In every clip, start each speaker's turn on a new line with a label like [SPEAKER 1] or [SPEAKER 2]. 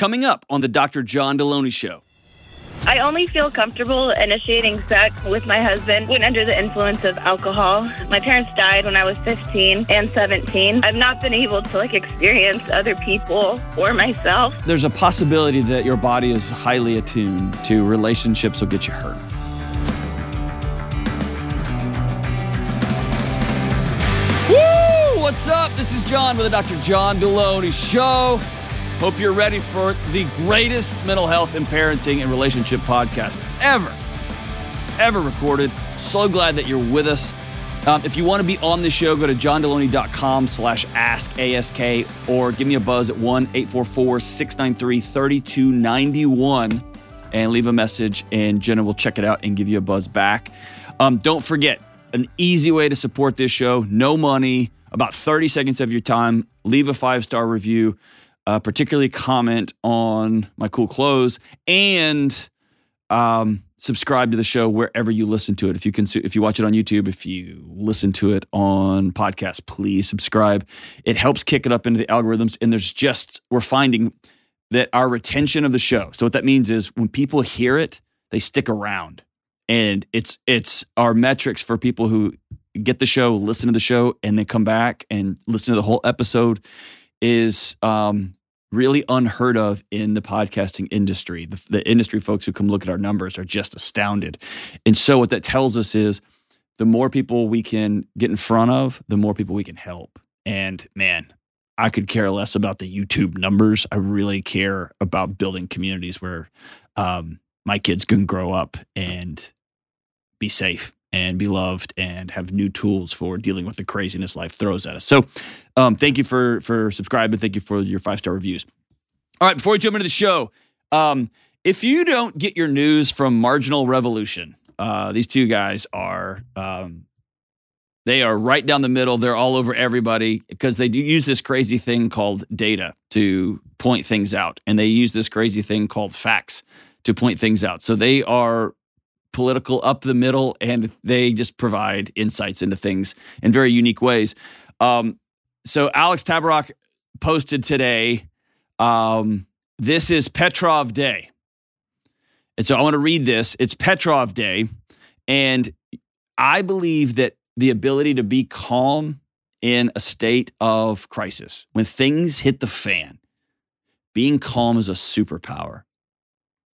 [SPEAKER 1] coming up on the Dr. John Delony Show.
[SPEAKER 2] I only feel comfortable initiating sex with my husband when under the influence of alcohol. My parents died when I was 15 and 17. I've not been able to like experience other people or myself.
[SPEAKER 1] There's a possibility that your body is highly attuned to relationships will get you hurt. Woo! What's up? This is John with the Dr. John Delony Show. Hope you're ready for the greatest mental health and parenting and relationship podcast ever, ever recorded. So glad that you're with us. Um, if you want to be on the show, go to johndelony.com slash ask ASK or give me a buzz at 1-844-693-3291 and leave a message and Jenna will check it out and give you a buzz back. Um, don't forget, an easy way to support this show, no money, about 30 seconds of your time, leave a five-star review uh, particularly comment on my cool clothes and um, subscribe to the show wherever you listen to it. If you can, if you watch it on YouTube, if you listen to it on podcast, please subscribe. It helps kick it up into the algorithms. And there's just we're finding that our retention of the show. So what that means is when people hear it, they stick around, and it's it's our metrics for people who get the show, listen to the show, and then come back and listen to the whole episode is um, really unheard of in the podcasting industry. The, the, industry folks who come look at our numbers are just astounded. And so, what that tells us is the more people we can get in front of, the more people we can help. And man, I could care less about the YouTube numbers. I really care about building communities where um, my kids can grow up and be safe and be loved and have new tools for dealing with the craziness life throws at us. So, um, thank you for for subscribing. Thank you for your five star reviews. All right, before we jump into the show, um, if you don't get your news from Marginal Revolution, uh, these two guys are um, they are right down the middle. They're all over everybody because they do use this crazy thing called data to point things out, and they use this crazy thing called facts to point things out. So they are political up the middle, and they just provide insights into things in very unique ways. Um, so Alex Tabarrok posted today. Um, this is Petrov Day, and so I want to read this. It's Petrov Day, and I believe that the ability to be calm in a state of crisis when things hit the fan, being calm is a superpower.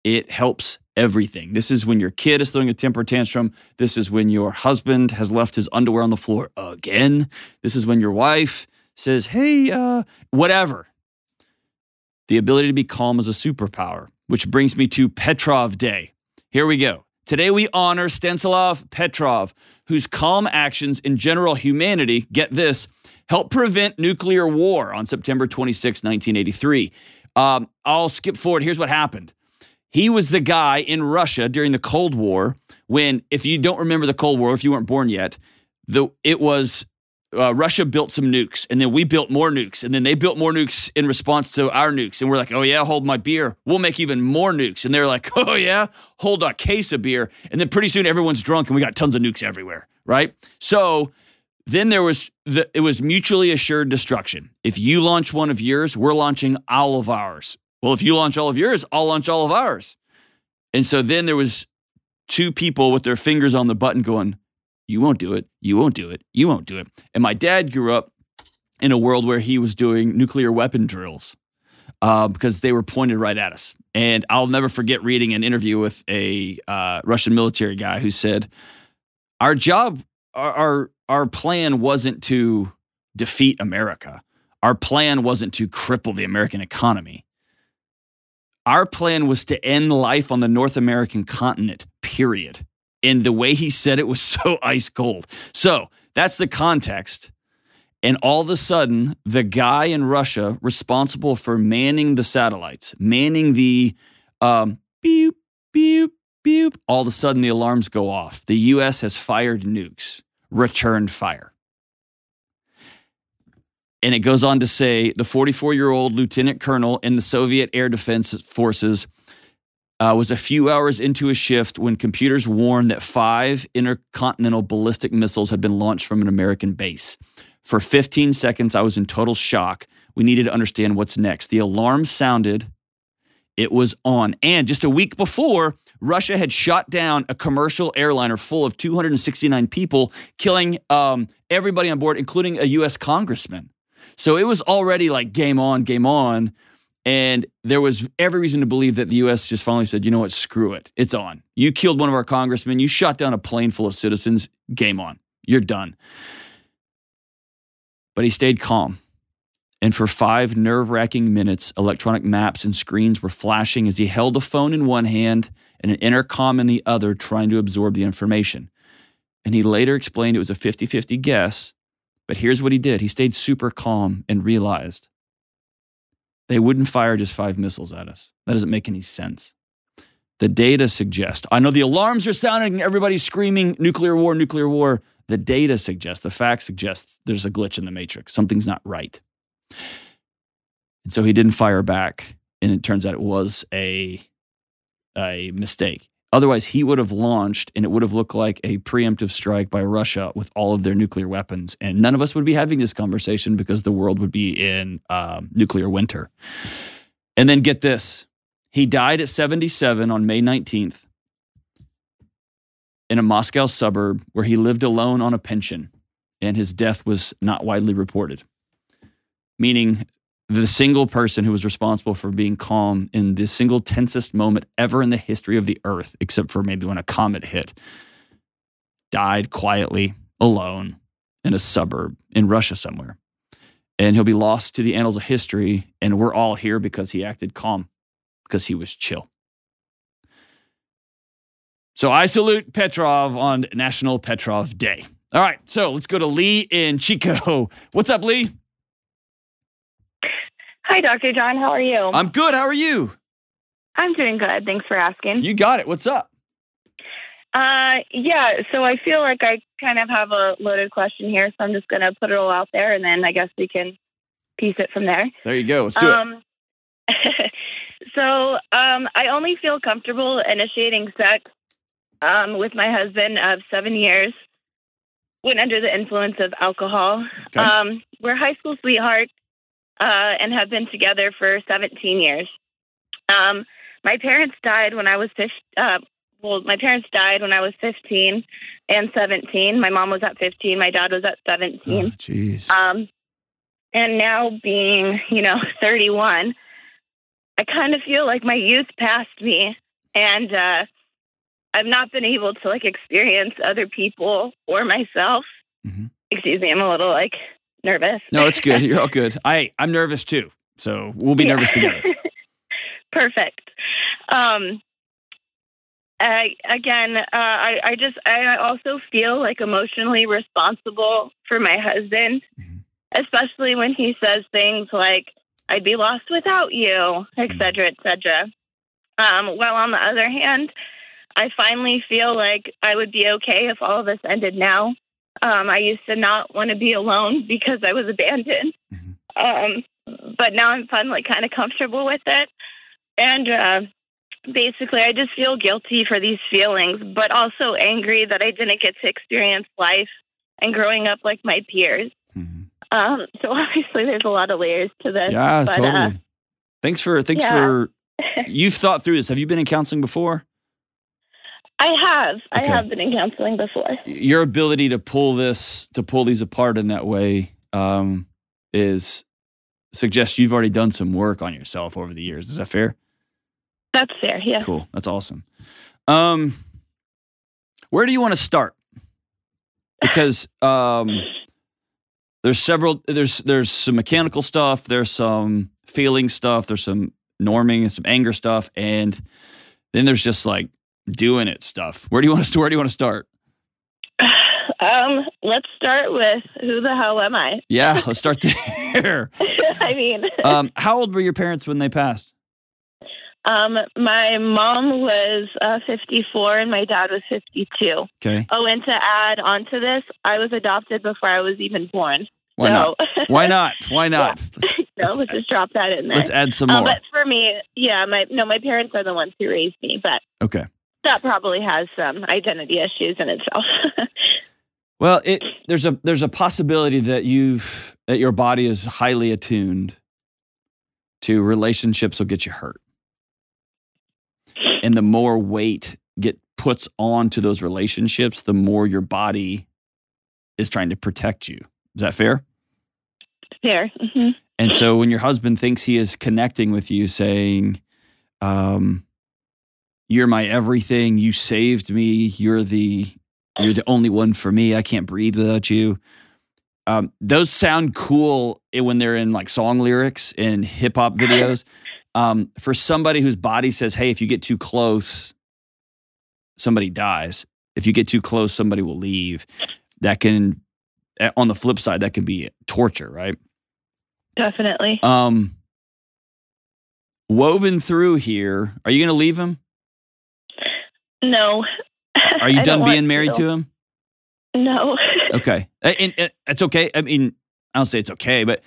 [SPEAKER 1] It helps everything. This is when your kid is throwing a temper tantrum. This is when your husband has left his underwear on the floor again. This is when your wife says, hey, uh, whatever. The ability to be calm is a superpower, which brings me to Petrov Day. Here we go. Today we honor Stanislav Petrov, whose calm actions in general humanity, get this, helped prevent nuclear war on September 26, 1983. Um, I'll skip forward. Here's what happened. He was the guy in Russia during the Cold War when, if you don't remember the Cold War, if you weren't born yet, the it was uh, Russia built some nukes, and then we built more nukes, and then they built more nukes in response to our nukes, and we're like, oh yeah, hold my beer, we'll make even more nukes, and they're like, oh yeah, hold a case of beer, and then pretty soon everyone's drunk, and we got tons of nukes everywhere, right? So then there was the, it was mutually assured destruction. If you launch one of yours, we're launching all of ours. Well, if you launch all of yours, I'll launch all of ours. And so then there was two people with their fingers on the button going, you won't do it. You won't do it. You won't do it. And my dad grew up in a world where he was doing nuclear weapon drills uh, because they were pointed right at us. And I'll never forget reading an interview with a uh, Russian military guy who said, "Our job, our, our our plan wasn't to defeat America. Our plan wasn't to cripple the American economy. Our plan was to end life on the North American continent, period. And the way he said it was so ice cold. So that's the context. And all of a sudden, the guy in Russia responsible for manning the satellites, manning the um, beep, beep, beep, all of a sudden the alarms go off. The US has fired nukes, returned fire. And it goes on to say the 44 year old lieutenant colonel in the Soviet Air Defense Forces uh, was a few hours into a shift when computers warned that five intercontinental ballistic missiles had been launched from an American base. For 15 seconds, I was in total shock. We needed to understand what's next. The alarm sounded, It was on. And just a week before, Russia had shot down a commercial airliner full of 269 people, killing um, everybody on board, including a U.S. congressman. So it was already like game on, game on. And there was every reason to believe that the U.S. just finally said, you know what, screw it. It's on. You killed one of our congressmen. You shot down a plane full of citizens. Game on. You're done. But he stayed calm. And for five nerve wracking minutes, electronic maps and screens were flashing as he held a phone in one hand and an intercom in the other, trying to absorb the information. And he later explained it was a 50 50 guess. But here's what he did he stayed super calm and realized they wouldn't fire just five missiles at us. That doesn't make any sense. The data suggests, I know the alarms are sounding, everybody's screaming nuclear war, nuclear war. The data suggests, the fact suggests there's a glitch in the matrix. Something's not right. And so he didn't fire back. And it turns out it was a, a mistake. Otherwise, he would have launched and it would have looked like a preemptive strike by Russia with all of their nuclear weapons. And none of us would be having this conversation because the world would be in uh, nuclear winter. And then get this he died at 77 on May 19th in a Moscow suburb where he lived alone on a pension, and his death was not widely reported. Meaning, the single person who was responsible for being calm in the single tensest moment ever in the history of the earth, except for maybe when a comet hit, died quietly, alone, in a suburb in Russia somewhere. And he'll be lost to the annals of history. And we're all here because he acted calm, because he was chill. So I salute Petrov on National Petrov Day. All right, so let's go to Lee in Chico. What's up, Lee?
[SPEAKER 2] Hi, Dr. John. How are you?
[SPEAKER 1] I'm good. How are you?
[SPEAKER 2] I'm doing good. Thanks for asking.
[SPEAKER 1] You got it. What's up?
[SPEAKER 2] Uh, yeah. So I feel like I kind of have a loaded question here, so I'm just gonna put it all out there, and then I guess we can piece it from there.
[SPEAKER 1] There you go. Let's do
[SPEAKER 2] um, it. so um, I only feel comfortable initiating sex um, with my husband of seven years when under the influence of alcohol.
[SPEAKER 1] Okay.
[SPEAKER 2] Um, we're high school sweethearts uh, and have been together for 17 years. Um, my parents died when I was 15. Uh, well, my parents died when I was 15 and 17. My mom was at 15. My dad was at 17.
[SPEAKER 1] Oh, Jeez.
[SPEAKER 2] Um, and now being, you know, 31, I kind of feel like my youth passed me, and uh, I've not been able to like experience other people or myself.
[SPEAKER 1] Mhm.
[SPEAKER 2] Excuse me, I'm a little like nervous.
[SPEAKER 1] no, it's good. You're all good. I I'm nervous too. So we'll be
[SPEAKER 2] Yeah.
[SPEAKER 1] nervous together.
[SPEAKER 2] Perfect. Um, I, again, uh, I, I just, I also feel like emotionally responsible for my husband,
[SPEAKER 1] Mhm.
[SPEAKER 2] especially when he says things like, I'd be lost without you, etc., cetera, et cetera. Um, while on the other hand, I finally feel like I would be okay if all of this ended now. Um, I used to not want to be alone because I was abandoned.
[SPEAKER 1] Mhm.
[SPEAKER 2] Um, but now I'm finally kind of comfortable with it. And uh, basically, I just feel guilty for these feelings, but also angry that I didn't get to experience life and growing up like my peers.
[SPEAKER 1] Mhm.
[SPEAKER 2] Um, so obviously, there's a lot of layers to this.
[SPEAKER 1] Yeah,
[SPEAKER 2] but,
[SPEAKER 1] totally.
[SPEAKER 2] uh,
[SPEAKER 1] thanks for thanks
[SPEAKER 2] yeah.
[SPEAKER 1] for you've thought through this. Have you been in counseling before?
[SPEAKER 2] I have.
[SPEAKER 1] Okay.
[SPEAKER 2] I have been in counseling before.
[SPEAKER 1] Your ability to pull this to pull these apart in that way um, is suggests you've already done some work on yourself over the years. Is that fair?
[SPEAKER 2] That's fair. Yeah.
[SPEAKER 1] Cool. That's awesome. Um, where do you want to start? Because um, there's several. There's there's some mechanical stuff. There's some feeling stuff. There's some norming and some anger stuff, and then there's just like doing it stuff. Where do you want to? Where do you want to start?
[SPEAKER 2] Um, let's start with who the hell am I?
[SPEAKER 1] Yeah, let's start there.
[SPEAKER 2] I mean,
[SPEAKER 1] Um, how old were your parents when they passed?
[SPEAKER 2] um, my mom was uh, 54 and my dad was 52.
[SPEAKER 1] Okay,
[SPEAKER 2] Oh, and to add on to this, I was adopted before I was even born.
[SPEAKER 1] why not? Why not? Why not? Let's,
[SPEAKER 2] no, let's just drop that in there.
[SPEAKER 1] let's add some
[SPEAKER 2] Um,
[SPEAKER 1] more.
[SPEAKER 2] but for me, yeah, my no, my parents are the ones who raised me, but
[SPEAKER 1] Okay.
[SPEAKER 2] That probably has some identity issues in itself.
[SPEAKER 1] Well, it there's a there's a possibility that you've that your body is highly attuned to relationships will get you hurt. and the more weight get puts on to those relationships, the more your body is trying to protect you. Is that fair?
[SPEAKER 2] Fair. hmm
[SPEAKER 1] And so when your husband thinks he is connecting with you, saying, um, "You're my everything. You saved me. You're the you're the only one for me. I can't breathe without you." Um, those sound cool when they're in like song lyrics in hip hop videos. Um, for somebody whose body says, "Hey, if you get too close, somebody dies. If you get too close, somebody will leave." That can, eh, on the flip side, that can be torture, right?
[SPEAKER 2] Definitely.
[SPEAKER 1] Um, woven through here, are you going to leave him?
[SPEAKER 2] No.
[SPEAKER 1] Are you done being married to him?
[SPEAKER 2] No.
[SPEAKER 1] Okay, and, and- and it's okay. I mean, I don't say it's okay, but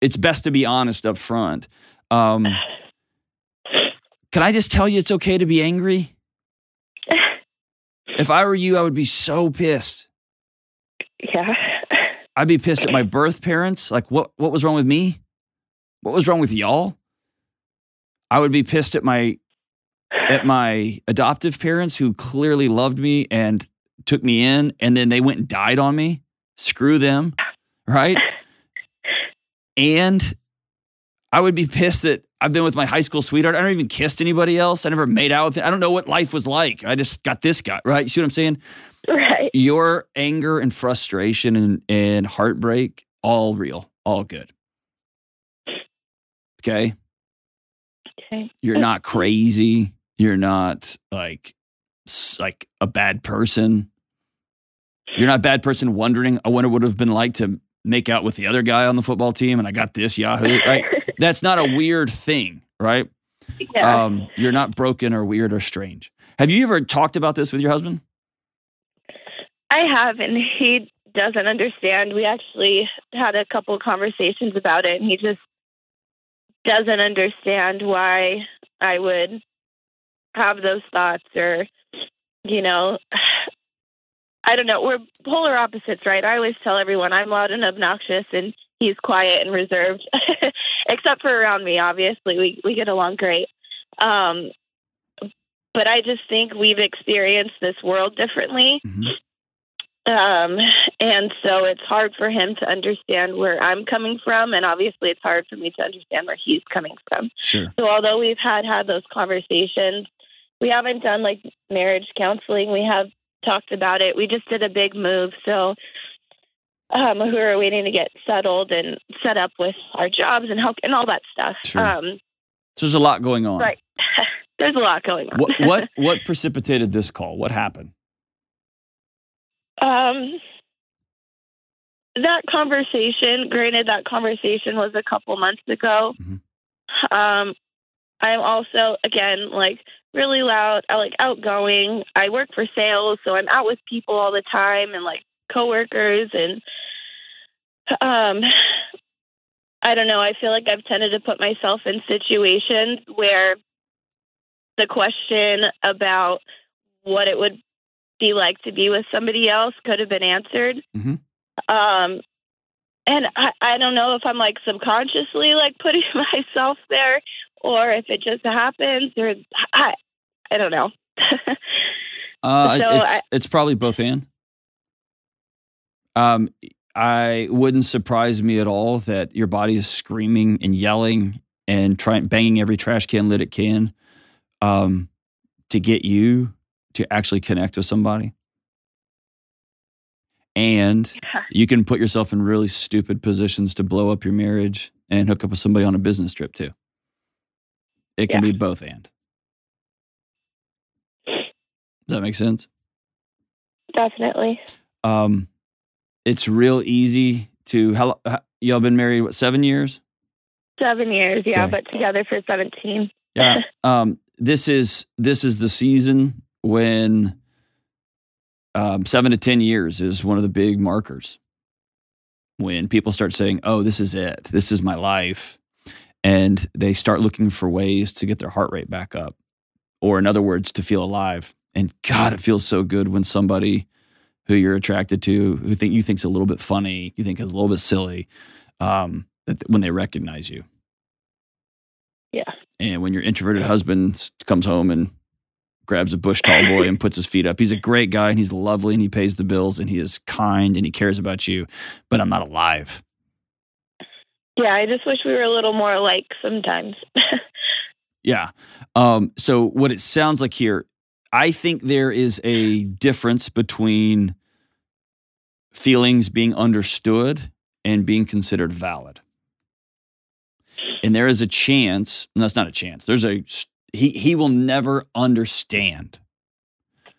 [SPEAKER 1] it's best to be honest up front. Um, can I just tell you it's okay to be angry? If I were you, I would be so pissed.
[SPEAKER 2] yeah.
[SPEAKER 1] I'd be pissed at my birth parents. Like, what what was wrong with me? What was wrong with y'all? I would be pissed at my at my adoptive parents who clearly loved me and took me in, and then they went and died on me. Screw them, right? And I would be pissed that I've been with my high school sweetheart. I never even kissed anybody else. I never made out with. I don't know what life was like. I just got this guy, right? You see what I'm saying?
[SPEAKER 2] Right.
[SPEAKER 1] your anger and frustration and, and heartbreak, all real, all good. Okay.
[SPEAKER 2] Okay.
[SPEAKER 1] You're not crazy. You're not like like a bad person. You're not a bad person wondering, I wonder what it would have been like to make out with the other guy on the football team and I got this Yahoo, right? That's not a weird thing, right?
[SPEAKER 2] yeah.
[SPEAKER 1] Um, you're not broken or weird or strange. Have you ever talked about this with your husband?
[SPEAKER 2] I have, and he doesn't understand. We actually had a couple of conversations about it, and he just doesn't understand why I would have those thoughts or, you know, I don't know. We're polar opposites, right? I always tell everyone I'm loud and obnoxious, and he's quiet and reserved, except for around me. Obviously, we we get along great. Um, but I just think we've experienced this world differently.
[SPEAKER 1] Mhm.
[SPEAKER 2] Um, and so it's hard for him to understand where I'm coming from, and obviously it's hard for me to understand where he's coming from.
[SPEAKER 1] Sure.
[SPEAKER 2] So although we've had had those conversations, we haven't done like marriage counseling. We have talked about it. We just did a big move, so um, we were waiting to get settled and set up with our jobs and help and all that stuff.
[SPEAKER 1] Sure.
[SPEAKER 2] Um,
[SPEAKER 1] So there's a lot going on.
[SPEAKER 2] right. There's a lot going on.
[SPEAKER 1] What what what precipitated this call? What happened?
[SPEAKER 2] Um, that conversation, granted, that conversation was a couple months ago.
[SPEAKER 1] Mhm.
[SPEAKER 2] Um, I'm also, again, like really loud, I like outgoing. I work for sales, so I'm out with people all the time and like coworkers and, um, I don't know. I feel like I've tended to put myself in situations where the question about what it would be like to be with somebody else could have been answered.
[SPEAKER 1] Mhm.
[SPEAKER 2] Um, and I, I don't know if I'm like subconsciously like putting myself there or if it just happens or I, I don't know.
[SPEAKER 1] Uh,
[SPEAKER 2] So
[SPEAKER 1] it's
[SPEAKER 2] I-
[SPEAKER 1] it's probably both and. Um, I wouldn't surprise me at all that your body is screaming and yelling and trying banging every trash can lid it can, um, to get you to actually connect with somebody. And
[SPEAKER 2] Yeah.
[SPEAKER 1] you can put yourself in really stupid positions to blow up your marriage and hook up with somebody on a business trip too. It can
[SPEAKER 2] Yeah.
[SPEAKER 1] be both and. Does that make sense?
[SPEAKER 2] Definitely.
[SPEAKER 1] Um, it's real easy to how, how y'all been married what seven years?
[SPEAKER 2] Seven years, yeah,
[SPEAKER 1] Okay.
[SPEAKER 2] but together for 17.
[SPEAKER 1] Yeah. um, this is this is the season when um, seven to ten years is one of the big markers when people start saying, "Oh, this is it. This is my life," and they start looking for ways to get their heart rate back up, or in other words, to feel alive. And God, it feels so good when somebody who you're attracted to, who think you think's a little bit funny, you think is a little bit silly, um, that when they recognize you.
[SPEAKER 2] Yeah.
[SPEAKER 1] And when your introverted husband comes home and grabs a Busch tall boy and puts his feet up. He's a great guy and he's lovely and he pays the bills and he is kind and he cares about you, but I'm not alive.
[SPEAKER 2] Yeah, I just wish we were a little more alike sometimes.
[SPEAKER 1] yeah. Um, so what it sounds like here, I think there is a difference between feelings being understood and being considered valid. And there is a chance, and that's not a chance. There's a he he will never understand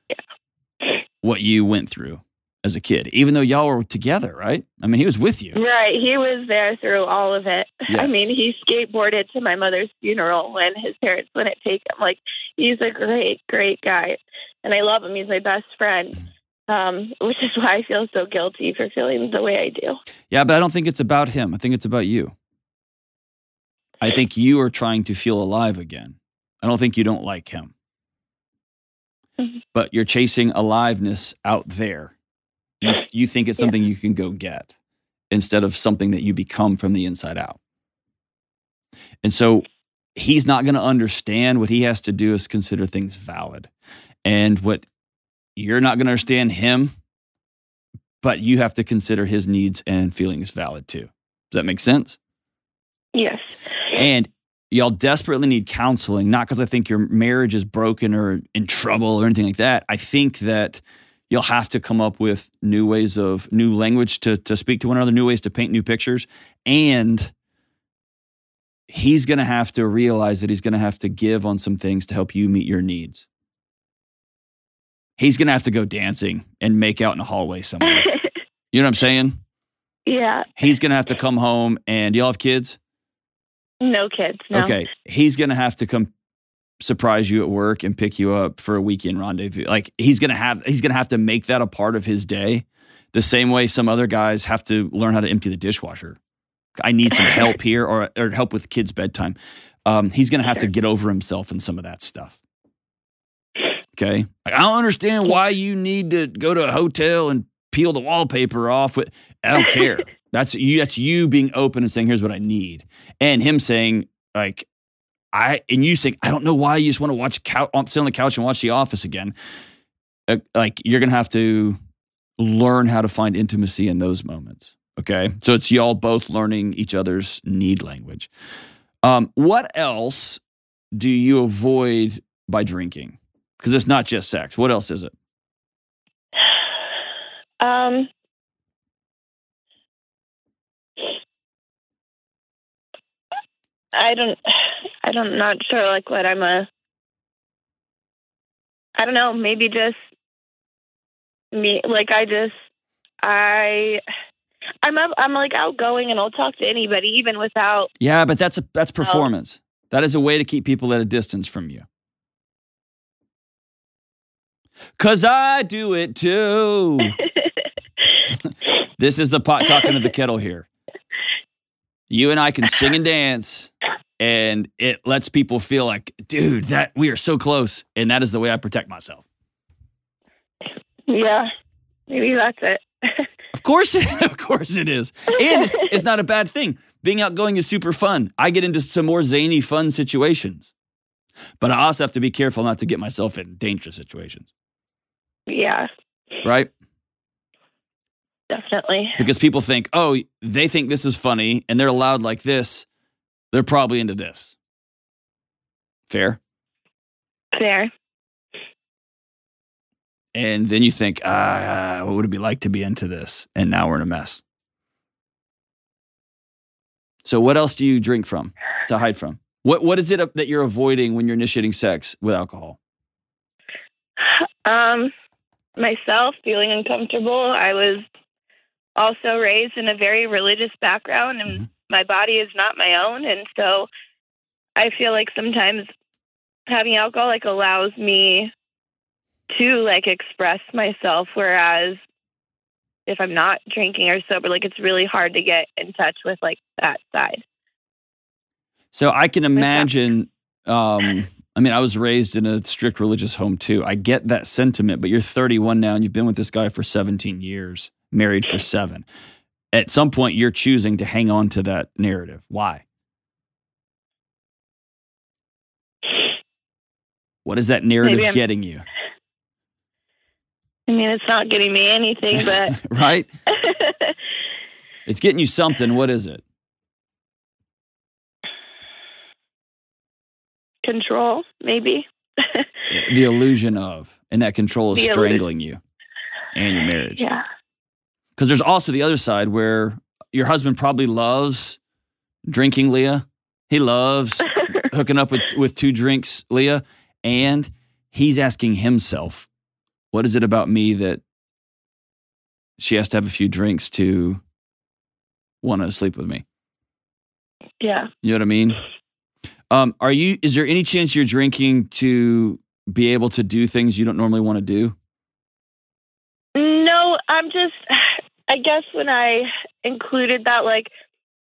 [SPEAKER 2] yeah.
[SPEAKER 1] what you went through as a kid, even though y'all were together, right? I mean, he was with you.
[SPEAKER 2] Right. He was there through all of it.
[SPEAKER 1] Yes.
[SPEAKER 2] I mean, he skateboarded to my mother's funeral when his parents wouldn't take him. Like, he's a great, great guy. And I love him. He's my best friend. Um, which is why I feel so guilty for feeling the way I do.
[SPEAKER 1] Yeah, but I don't think it's about him. I think it's about you. I think you are trying to feel alive again. I don't think you don't like him.
[SPEAKER 2] Mm-hmm.
[SPEAKER 1] But you're chasing aliveness out there. You, you think it's something yeah. you can go get instead of something that you become from the inside out. And so he's not going to understand. What he has to do is consider things valid. And what you're not going to understand him, but you have to consider his needs and feelings valid too. Does that make sense?
[SPEAKER 2] Yes.
[SPEAKER 1] And y'all desperately need counseling, not because I think your marriage is broken or in trouble or anything like that. I think that you'll have to come up with new ways of new language to to speak to one another, new ways to paint new pictures, and he's going to have to realize that he's going to have to give on some things to help you meet your needs. He's going to have to go dancing and make out in a hallway somewhere. you know what I'm saying?
[SPEAKER 2] Yeah.
[SPEAKER 1] He's going to have to come home and y'all have kids?
[SPEAKER 2] No kids. No.
[SPEAKER 1] Okay. He's going to have to come surprise you at work and pick you up for a weekend rendezvous. Like he's going to have he's going to have to make that a part of his day the same way some other guys have to learn how to empty the dishwasher. I need some help here or or help with kids bedtime. Um, he's going to have to get over himself in some of that stuff. Okay? Like, I don't understand why you need to go to a hotel and peel the wallpaper off with I don't care. That's you. That's you being open and saying, "Here's what I need," and him saying, "Like, I," and you saying, "I don't know why you just want to watch couch, sit on the couch and watch The Office again." Uh, like, you're gonna have to learn how to find intimacy in those moments. Okay, so it's y'all both learning each other's need language. Um, what else do you avoid by drinking? Because it's not just sex. What else is it?
[SPEAKER 2] Um, I don't, I don't, not sure like what I'm a, I don't know, maybe just me, like I just, I, I'm up, I'm like outgoing and I'll talk to anybody even without.
[SPEAKER 1] Yeah, but that's a, that's performance. That is a way to keep people at a distance from you. Cause I do it too. this is the pot talking to the kettle here. You and I can sing and dance and it lets people feel like, dude, that we are so close. And that is the way I protect myself.
[SPEAKER 2] Yeah, maybe that's it.
[SPEAKER 1] of course, of course it is. And it's, it's not a bad thing. Being outgoing is super fun. I get into some more zany, fun situations, but I also have to be careful not to get myself in dangerous situations.
[SPEAKER 2] Yeah.
[SPEAKER 1] Right?
[SPEAKER 2] Definitely.
[SPEAKER 1] Because people think, oh, they think this is funny and they're allowed like this they're probably into this. Fair?
[SPEAKER 2] Fair.
[SPEAKER 1] And then you think, ah, what would it be like to be into this? And now we're in a mess. So, what else do you drink from to hide from? What What is it that you're avoiding when you're initiating sex with alcohol?
[SPEAKER 2] Um, myself feeling uncomfortable. I was also raised in a very religious background, and mm-hmm. my body is not my own and so i feel like sometimes having alcohol like allows me to like express myself whereas if i'm not drinking or sober like it's really hard to get in touch with like that side.
[SPEAKER 1] So i can imagine um I mean, I was raised in a strict religious home too. I get that sentiment, but you're 31 now and you've been with this guy for 17 years, married for seven at some point you're choosing to hang on to that narrative. Why? What is that narrative getting you?
[SPEAKER 2] I mean, it's not getting me anything, but
[SPEAKER 1] right? It's getting you something. What is it?
[SPEAKER 2] control, maybe.
[SPEAKER 1] Eh, the illusion of, and that control is
[SPEAKER 2] The illusion.
[SPEAKER 1] strangling you and your marriage.
[SPEAKER 2] yeah.
[SPEAKER 1] Because there's also the other side where your husband probably loves drinking, Leah. He loves hooking up with, with two drinks, Leah. And he's asking himself, what is it about me that she has to have a few drinks to want to sleep with me?
[SPEAKER 2] yeah.
[SPEAKER 1] You know what I mean? Um, are you? Is there any chance you're drinking to be able to do things you don't normally want to do?
[SPEAKER 2] No, I'm just, I guess when I included that, like,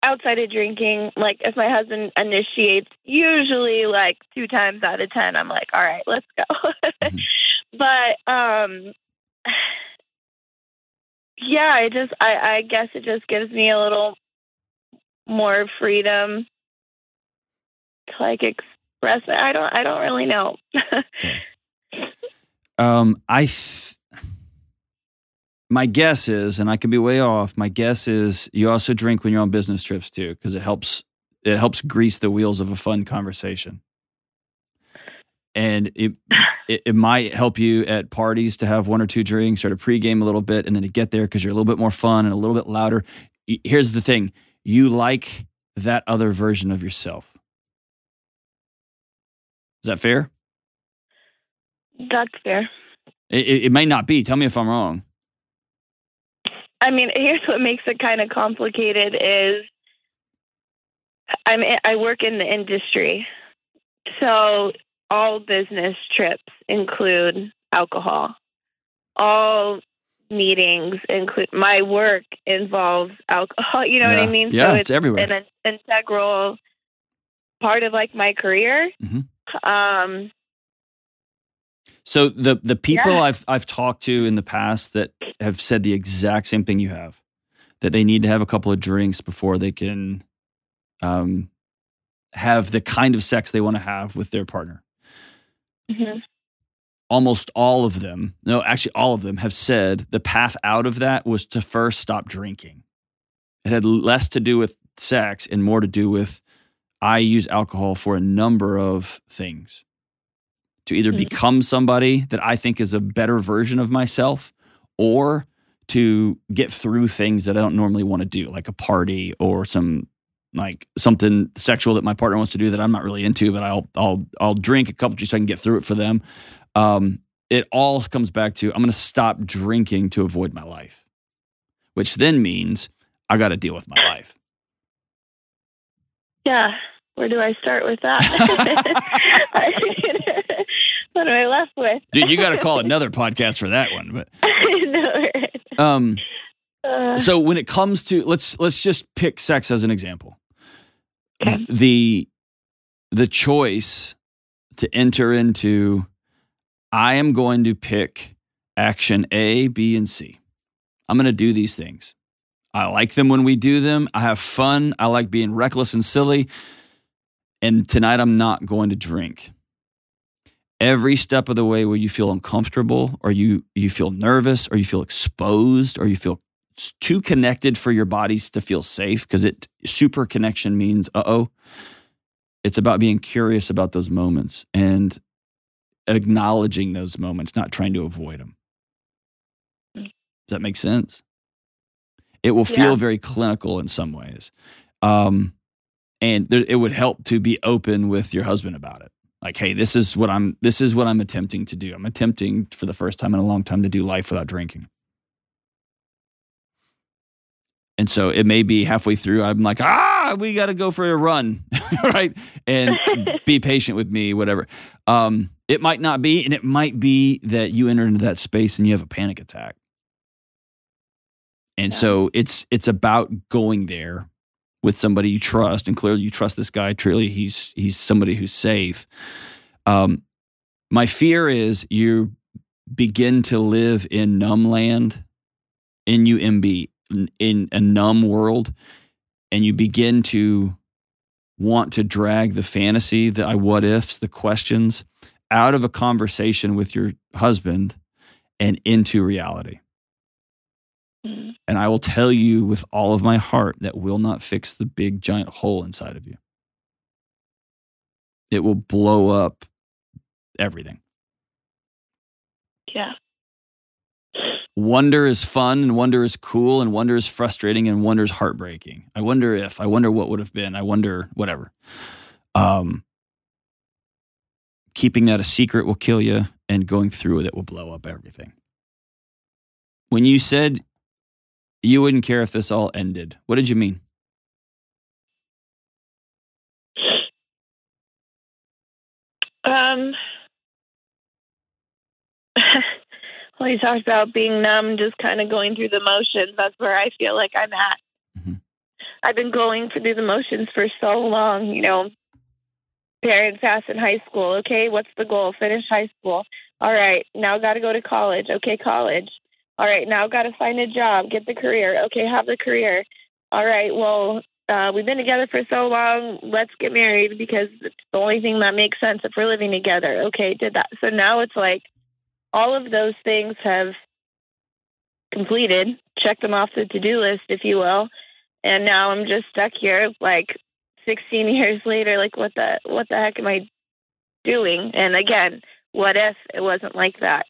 [SPEAKER 2] outside of drinking, like, if my husband initiates, usually, like, two times out of 10, I'm like, all right, let's go.
[SPEAKER 1] Mhm.
[SPEAKER 2] but, um, yeah, I just, I, I guess it just gives me a little more freedom to, like, express it. I don't, I don't really know.
[SPEAKER 1] Um, I. Th- my guess is, and I could be way off. My guess is you also drink when you're on business trips too, because it helps. It helps grease the wheels of a fun conversation, and it, it it might help you at parties to have one or two drinks or to pregame a little bit, and then to get there because you're a little bit more fun and a little bit louder. Here's the thing: you like that other version of yourself. Is that fair?
[SPEAKER 2] That's fair.
[SPEAKER 1] It, it, it may not be. Tell me if I'm wrong.
[SPEAKER 2] I mean, here's what makes it kind of complicated is I'm I work in the industry. So all business trips include alcohol. All meetings include my work involves alcohol, you know what I mean?
[SPEAKER 1] Yeah,
[SPEAKER 2] so
[SPEAKER 1] it's everywhere.
[SPEAKER 2] an integral part of like my career.
[SPEAKER 1] Mhm.
[SPEAKER 2] Um
[SPEAKER 1] So the the people
[SPEAKER 2] Yeah.
[SPEAKER 1] I've I've talked to in the past that have said the exact same thing you have, that they need to have a couple of drinks before they can um, have the kind of sex they want to have with their partner.
[SPEAKER 2] mhm.
[SPEAKER 1] Almost all of them, no, actually all of them have said the path out of that was to first stop drinking. It had less to do with sex and more to do with I use alcohol for a number of things. To either
[SPEAKER 2] Mhm.
[SPEAKER 1] become somebody that I think is a better version of myself or to get through things that I don't normally want to do, like a party or some like something sexual that my partner wants to do that I'm not really into, but I'll I'll I'll drink a couple drinks so I can get through it for them. Um, it all comes back to I'm going to stop drinking to avoid my life, which then means I got to deal with my life.
[SPEAKER 2] Yeah. Where do I start with that? what am I left with?
[SPEAKER 1] Dude, you got to call another podcast for that one. But um,
[SPEAKER 2] Uh,
[SPEAKER 1] so when it comes to let's let's just pick sex as an example.
[SPEAKER 2] Okay.
[SPEAKER 1] The the choice to enter into I am going to pick action A, B, and C. I'm going to do these things. I like them when we do them. I have fun. I like being reckless and silly. And tonight I'm not going to drink. Every step of the way where you feel uncomfortable or you you feel nervous or you feel exposed or you feel too connected for your bodies to feel safe because it super connection means uh-oh. It's about being curious about those moments and acknowledging those moments, not trying to avoid them. Does that make sense? It will feel
[SPEAKER 2] Yeah.
[SPEAKER 1] very clinical in some ways. Um, and there, it would help to be open with your husband about it. Like, hey, this is what I'm this is what I'm attempting to do. I'm attempting for the first time in a long time to do life without drinking. And so it may be halfway through, I'm like, ah, we got to go for a run, right? And be patient with me, whatever. Um, it might not be, and it might be that you enter into that space and you have a panic attack. And
[SPEAKER 2] Yeah.
[SPEAKER 1] so it's it's about going there with somebody you trust, and clearly you trust this guy. Truly, he's he's somebody who's safe. Um, my fear is you begin to live in numb land, in- in a numb world, and you begin to want to drag the fantasy, the I what ifs, the questions out of a conversation with your husband and into reality. And I will tell you with all of my heart that will not fix the big giant hole inside of you. It will blow up everything.
[SPEAKER 2] Yeah.
[SPEAKER 1] Wonder is fun and wonder is cool and wonder is frustrating and wonder is heartbreaking. I wonder if, I wonder what would have been. I wonder whatever. Um, keeping that a secret will kill you and going through with it will blow up everything. When you said you wouldn't care if this all ended, what did you mean?
[SPEAKER 2] Um. well, you talked about being numb, just kind of going through the motions. That's where I feel like I'm at.
[SPEAKER 1] Mhm.
[SPEAKER 2] I've been going through the motions for so long. You know, parents asked in high school, okay, what's the goal? Finish high school. All right, now got to go to college. Okay, college. All right, now I've got to find a job, get the career. Okay, have the career. All right, well, uh, we've been together for so long. Let's get married because it's the only thing that makes sense if we're living together. Okay, did that. So now it's like all of those things have completed, check them off the to do list, if you will. And now I'm just stuck here, like 16 years later. Like, what the what the heck am I doing? And again, what if it wasn't like that?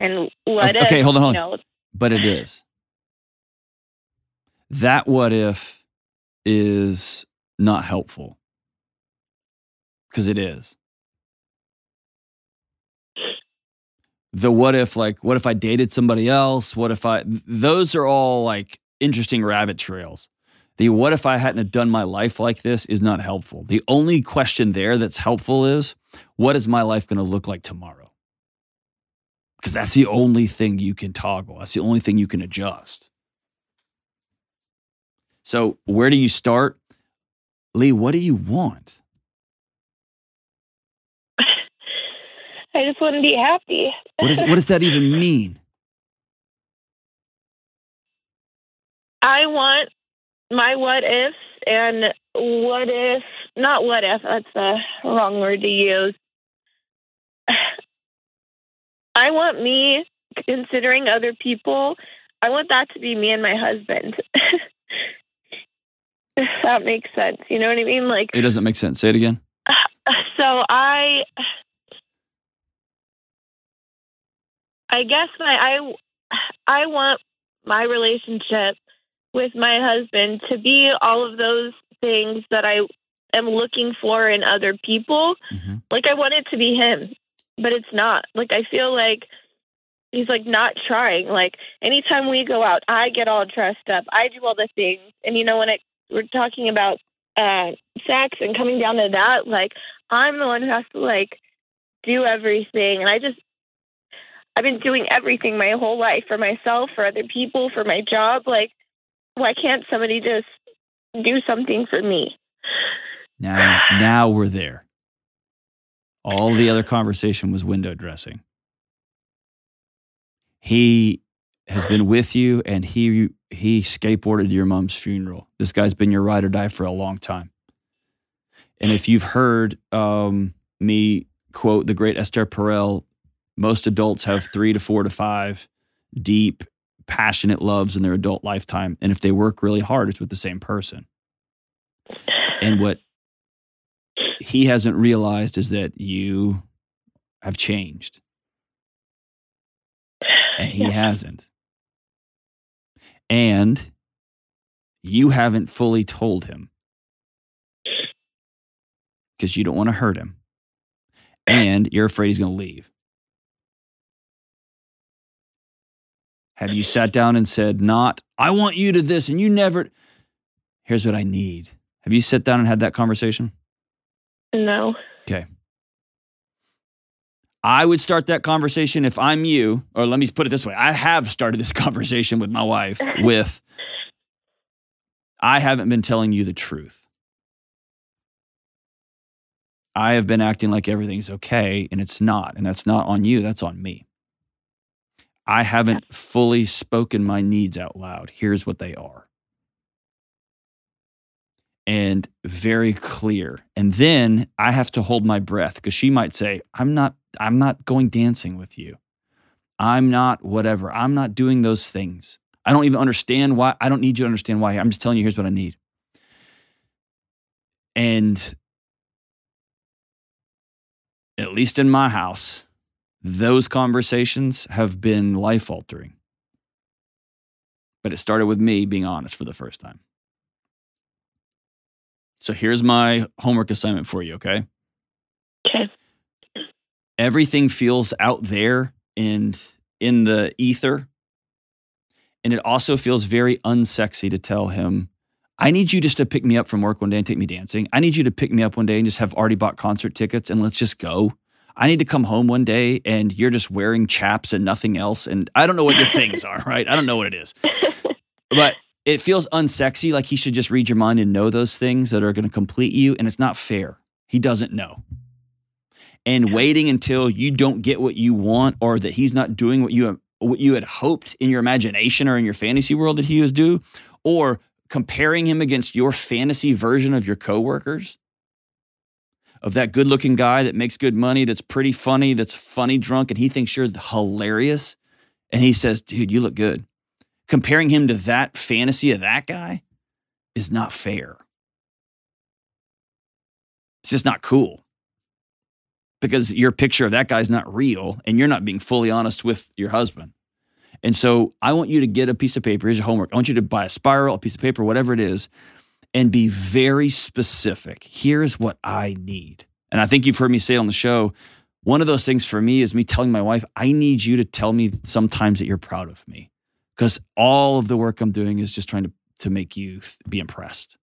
[SPEAKER 2] And what if?
[SPEAKER 1] Okay, hold on, hold
[SPEAKER 2] you
[SPEAKER 1] on.
[SPEAKER 2] know,
[SPEAKER 1] But it is. That what if is not helpful because it is. The what if, like, what if I dated somebody else? What if I, those are all like interesting rabbit trails. The what if I hadn't have done my life like this is not helpful. The only question there that's helpful is what is my life going to look like tomorrow? Because that's the only thing you can toggle. That's the only thing you can adjust. So, where do you start? Lee, what do you want?
[SPEAKER 2] I just want to be happy.
[SPEAKER 1] What, is, what does that even mean?
[SPEAKER 2] I want my what ifs and what if not what if that's the wrong word to use. I want me considering other people. I want that to be me and my husband. if that makes sense. You know what I mean? Like
[SPEAKER 1] It doesn't make sense. Say it again.
[SPEAKER 2] so I I guess my I I want my relationship with my husband to be all of those things that I am looking for in other people.
[SPEAKER 1] Mhm.
[SPEAKER 2] Like I want it to be him, but it's not. Like I feel like he's like not trying. Like anytime we go out, I get all dressed up. I do all the things. And you know when it we're talking about uh sex and coming down to that, like I'm the one who has to like do everything and I just I've been doing everything my whole life for myself, for other people, for my job. Like why can't somebody just do something for me?
[SPEAKER 1] Now, now we're there. All the other conversation was window dressing. He has been with you and he he skateboarded your mom's funeral. This guy's been your ride or die for a long time. And if you've heard um, me quote the great Esther Perel, most adults have three to four to five deep, passionate loves in their adult lifetime. And if they work really hard, it's with the same person. And what he hasn't realized is that you have changed and he
[SPEAKER 2] Yeah.
[SPEAKER 1] hasn't. And you haven't fully told him because you don't want to hurt him. And you're afraid he's going to leave. Have you sat down and said, Not, I want you to this, and you never, here's what I need? Have you sat down and had that conversation?
[SPEAKER 2] No. Okay.
[SPEAKER 1] I would start that conversation if I'm you, or let me put it this way I have started this conversation with my wife with, I haven't been telling you the truth. I have been acting like everything's okay, and it's not. And that's not on you, that's on me. I haven't fully spoken my needs out loud. Here's what they are. And very clear. And then I have to hold my breath because she might say, I'm not, I'm not going dancing with you. I'm not whatever. I'm not doing those things. I don't even understand why. I don't need you to understand why. I'm just telling you, here's what I need. And at least in my house, those conversations have been life altering. But it started with me being honest for the first time. So here's my homework assignment for you, okay?
[SPEAKER 2] Okay.
[SPEAKER 1] Everything feels out there and in the ether. And it also feels very unsexy to tell him, I need you just to pick me up from work one day and take me dancing. I need you to pick me up one day and just have already bought concert tickets and let's just go. I need to come home one day and you're just wearing chaps and nothing else. And I don't know what your things are, right? I don't know what it is. But it feels unsexy, like he should just read your mind and know those things that are going to complete you. And it's not fair. He doesn't know. And waiting until you don't get what you want or that he's not doing what you what you had hoped in your imagination or in your fantasy world that he was do, or comparing him against your fantasy version of your coworkers, of that good looking guy that makes good money, that's pretty funny, that's funny drunk, and he thinks you're hilarious. And he says, dude, you look good comparing him to that fantasy of that guy is not fair. It's just not cool because your picture of that guy is not real and you're not being fully honest with your husband. And so I want you to get a piece of paper. Here's your homework. I want you to buy a spiral, a piece of paper, whatever it is, and be very specific. Here's what I need. And I think you've heard me say on the show. One of those things for me is me telling my wife, I need you to tell me sometimes that you're proud of me because all of the work I'm doing is just trying to, to make you be impressed.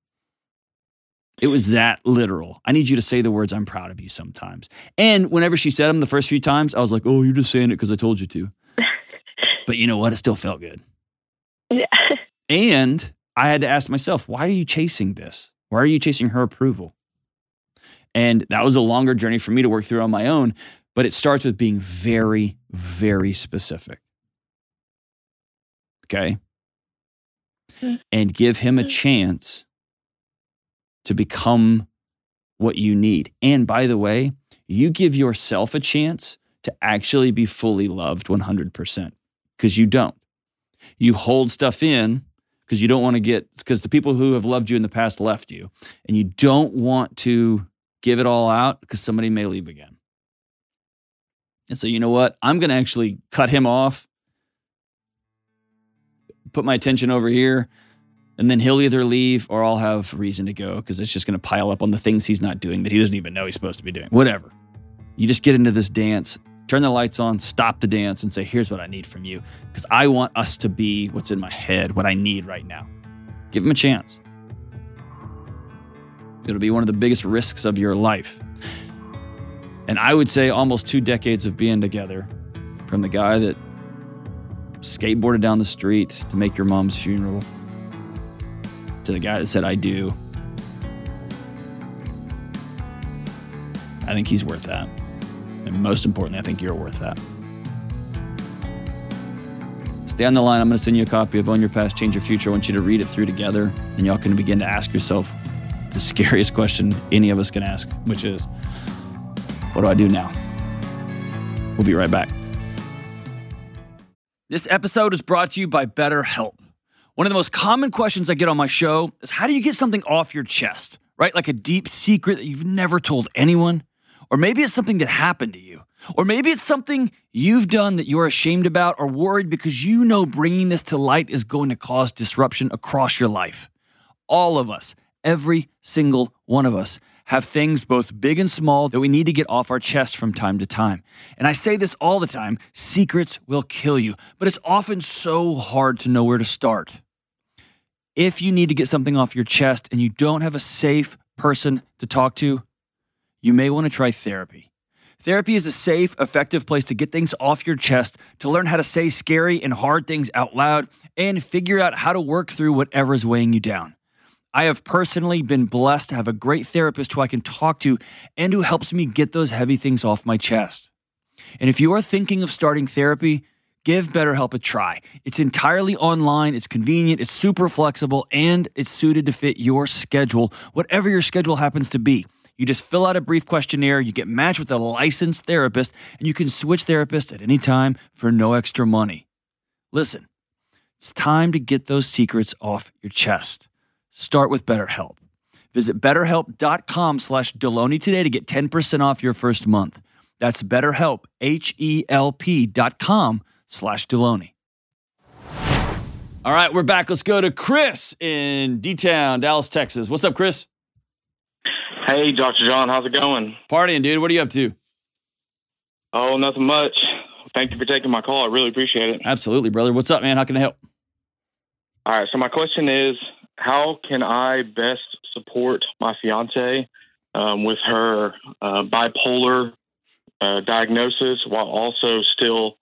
[SPEAKER 1] It was that literal. I need you to say the words, I'm proud of you sometimes. And whenever she said them the first few times, I was like, oh, you're just saying it because I told you to. but you know what? It still felt good.
[SPEAKER 2] Yeah.
[SPEAKER 1] And I had to ask myself, why are you chasing this? Why are you chasing her approval? And that was a longer journey for me to work through on my own. But it starts with being very, very specific okay? Mm-hmm. And give him a mm. chance to become what you need. And by the way, you give yourself a chance to actually be fully loved 100% because you don't. You hold stuff in because you don't want to get, because the people who have loved you in the past left you, and you don't want to give it all out because somebody may leave again. And so, you know what? I'm going to actually cut him off put my attention over here, and then he'll either leave or I'll have reason to go because it's just going to pile up on the things he's not doing that he doesn't even know he's supposed to be doing. Whatever. You just get into this dance, turn the lights on, stop the dance, and say, Here's what I need from you because I want us to be what's in my head, what I need right now. Give him a chance. It'll be one of the biggest risks of your life. And I would say almost two decades of being together from the guy that skateboarded down the street to make your mom's funeral, to the guy that said, I do. I think he's worth that. And most importantly, I think you're worth that. Stay on the line. I'm going to send you a copy of Own Your Past, Change Your Future. I want you to read it through together, and y'all can begin to ask yourself the scariest question any of us can ask, which is, What do I do now? We'll be right back. This episode is brought to you by BetterHelp. One of the most common questions I get on my show is how do you get something off your chest, right? Like a deep secret that you've never told anyone? Or maybe it's something that happened to you. Or maybe it's something you've done that you're ashamed about or worried because you know bringing this to light is going to cause disruption across your life. All of us, every single one of us, have things both big and small that we need to get off our chest from time to time. And I say this all the time secrets will kill you, but it's often so hard to know where to start. If you need to get something off your chest and you don't have a safe person to talk to, you may want to try therapy. Therapy is a safe, effective place to get things off your chest, to learn how to say scary and hard things out loud, and figure out how to work through whatever is weighing you down. I have personally been blessed to have a great therapist who I can talk to and who helps me get those heavy things off my chest. And if you are thinking of starting therapy, Give BetterHelp a try. It's entirely online, it's convenient, it's super flexible, and it's suited to fit your schedule, whatever your schedule happens to be. You just fill out a brief questionnaire, you get matched with a licensed therapist, and you can switch therapists at any time for no extra money. Listen, it's time to get those secrets off your chest. Start with BetterHelp. Visit betterhelp.com slash Delony today to get 10% off your first month. That's betterhelp, H-E-L-P dot com slash Delony. All right, we're back. Let's go to Chris in D-Town, Dallas, Texas. What's up, Chris?
[SPEAKER 3] Hey, Dr. John, how's it going?
[SPEAKER 1] Partying, dude. What are you up to?
[SPEAKER 3] Oh, nothing much. Thank you for taking my call. I really appreciate it.
[SPEAKER 1] Absolutely, brother. What's up, man? How can I help?
[SPEAKER 3] All right. So my question is, how can I best support my fiance um, with her uh, bipolar uh, diagnosis while also still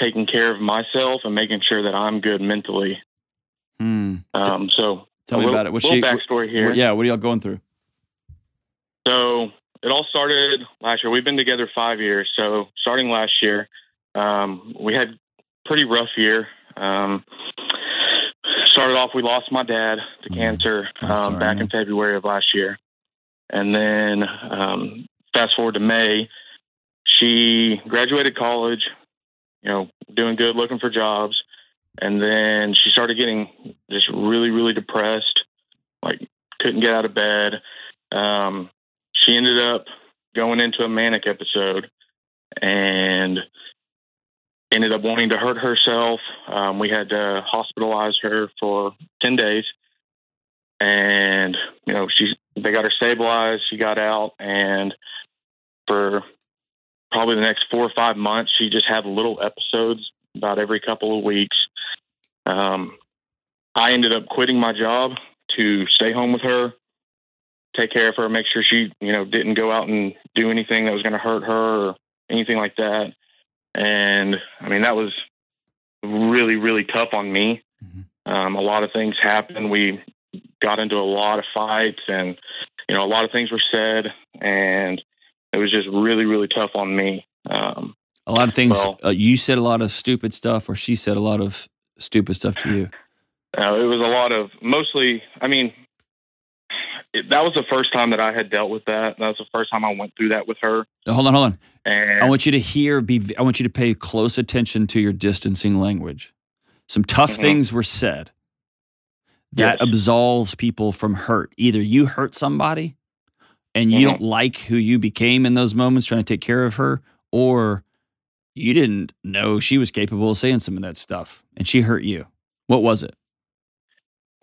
[SPEAKER 3] taking care of myself and making sure that I'm good mentally?
[SPEAKER 1] Hmm.
[SPEAKER 3] Um, so
[SPEAKER 1] Tell me
[SPEAKER 3] little,
[SPEAKER 1] about it. What's
[SPEAKER 3] little
[SPEAKER 1] she?
[SPEAKER 3] backstory here.
[SPEAKER 1] Yeah. What are y'all going through?
[SPEAKER 3] So it all started last year. We've been together five years. So starting last year, um, we had pretty rough year. Um, started off, we lost my dad to
[SPEAKER 1] Mhm.
[SPEAKER 3] cancer um,
[SPEAKER 1] sorry,
[SPEAKER 3] back
[SPEAKER 1] man.
[SPEAKER 3] in February of last year, and then um, fast forward to May, she graduated college. You know, doing good, looking for jobs, and then she started getting just really, really depressed. Like couldn't get out of bed. Um, she ended up going into a manic episode and ended up wanting to hurt herself. Um, we had to hospitalize her for 10 days. And, you know, she, they got her stabilized. She got out. And for probably the next four or five months, she just had little episodes about every couple of weeks. Um, I ended up quitting my job to stay home with her, take care of her, make sure she, you know, didn't go out and do anything that was going to hurt her or anything like that. And I mean, that was really, really tough on me.
[SPEAKER 1] Mhm.
[SPEAKER 3] Um, a lot of things happened. We got into a lot of fights and, you know, a lot of things were said and it was just really, really tough on me. Um,
[SPEAKER 1] A lot of things.
[SPEAKER 3] Well-
[SPEAKER 1] uh, you said a lot of stupid stuff, or she said a lot of stupid stuff to you.
[SPEAKER 3] Uh, it was a lot of mostly. I mean, it, that was the first time that I had dealt with that. That was the first time I went through that with her.
[SPEAKER 1] Hold on, hold on.
[SPEAKER 3] And
[SPEAKER 1] I want you to hear. Be. I want you to pay close attention to your distancing language. Some tough
[SPEAKER 3] Mhm.
[SPEAKER 1] things were said. That
[SPEAKER 3] Yes.
[SPEAKER 1] absolves people from hurt. Either you hurt somebody, and you
[SPEAKER 3] Mhm.
[SPEAKER 1] don't like who you became in those moments, trying to take care of her, or you didn't know she was capable of saying some of that stuff, and she hurt you. What was it?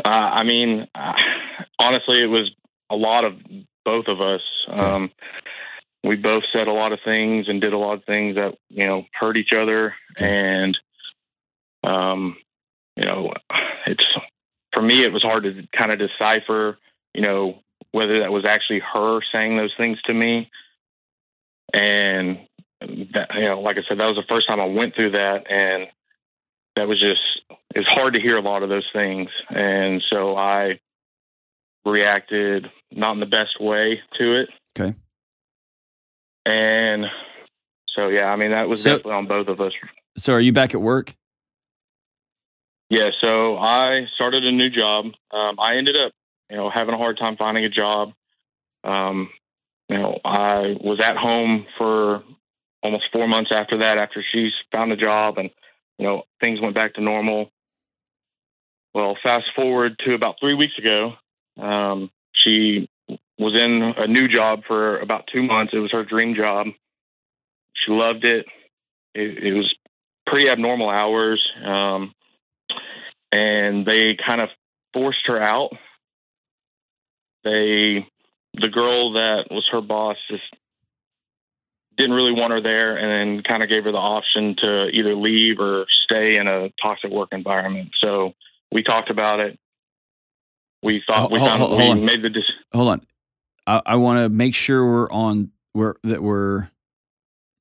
[SPEAKER 3] uh, I mean, uh, honestly, it was a lot of both of us. Um, we both said a lot of things and did a lot of things that you know hurt each other, and um, you know, it's for me. It was hard to kind of decipher, you know, whether that was actually her saying those things to me, and that you know, like I said, that was the first time I went through that, and that was just it's hard to hear a lot of those things, and so I reacted not in the best way to it.
[SPEAKER 1] Okay.
[SPEAKER 3] And so yeah, I mean that was
[SPEAKER 1] So-
[SPEAKER 3] definitely on both of us.
[SPEAKER 1] So, are you back at work?
[SPEAKER 3] Yeah, so I started a new job. Um, I ended up, you know, having a hard time finding a job. Um, you know, I was at home for almost four months after that, after she found a job, and you know, things went back to normal. Well, fast forward to about three weeks ago, um, she was in a new job for about two months. It was her dream job. She loved it. It, it was pretty abnormal hours. Um, and they kind of forced her out. They, the girl that was her boss, just didn't really want her there, and then kind of gave her the option to either leave or stay in a toxic work environment. So we talked about it. We thought we found
[SPEAKER 1] hold-
[SPEAKER 3] we
[SPEAKER 1] hold on.
[SPEAKER 3] made the decision.
[SPEAKER 1] hold on. I, I want to make sure we're on we're that we're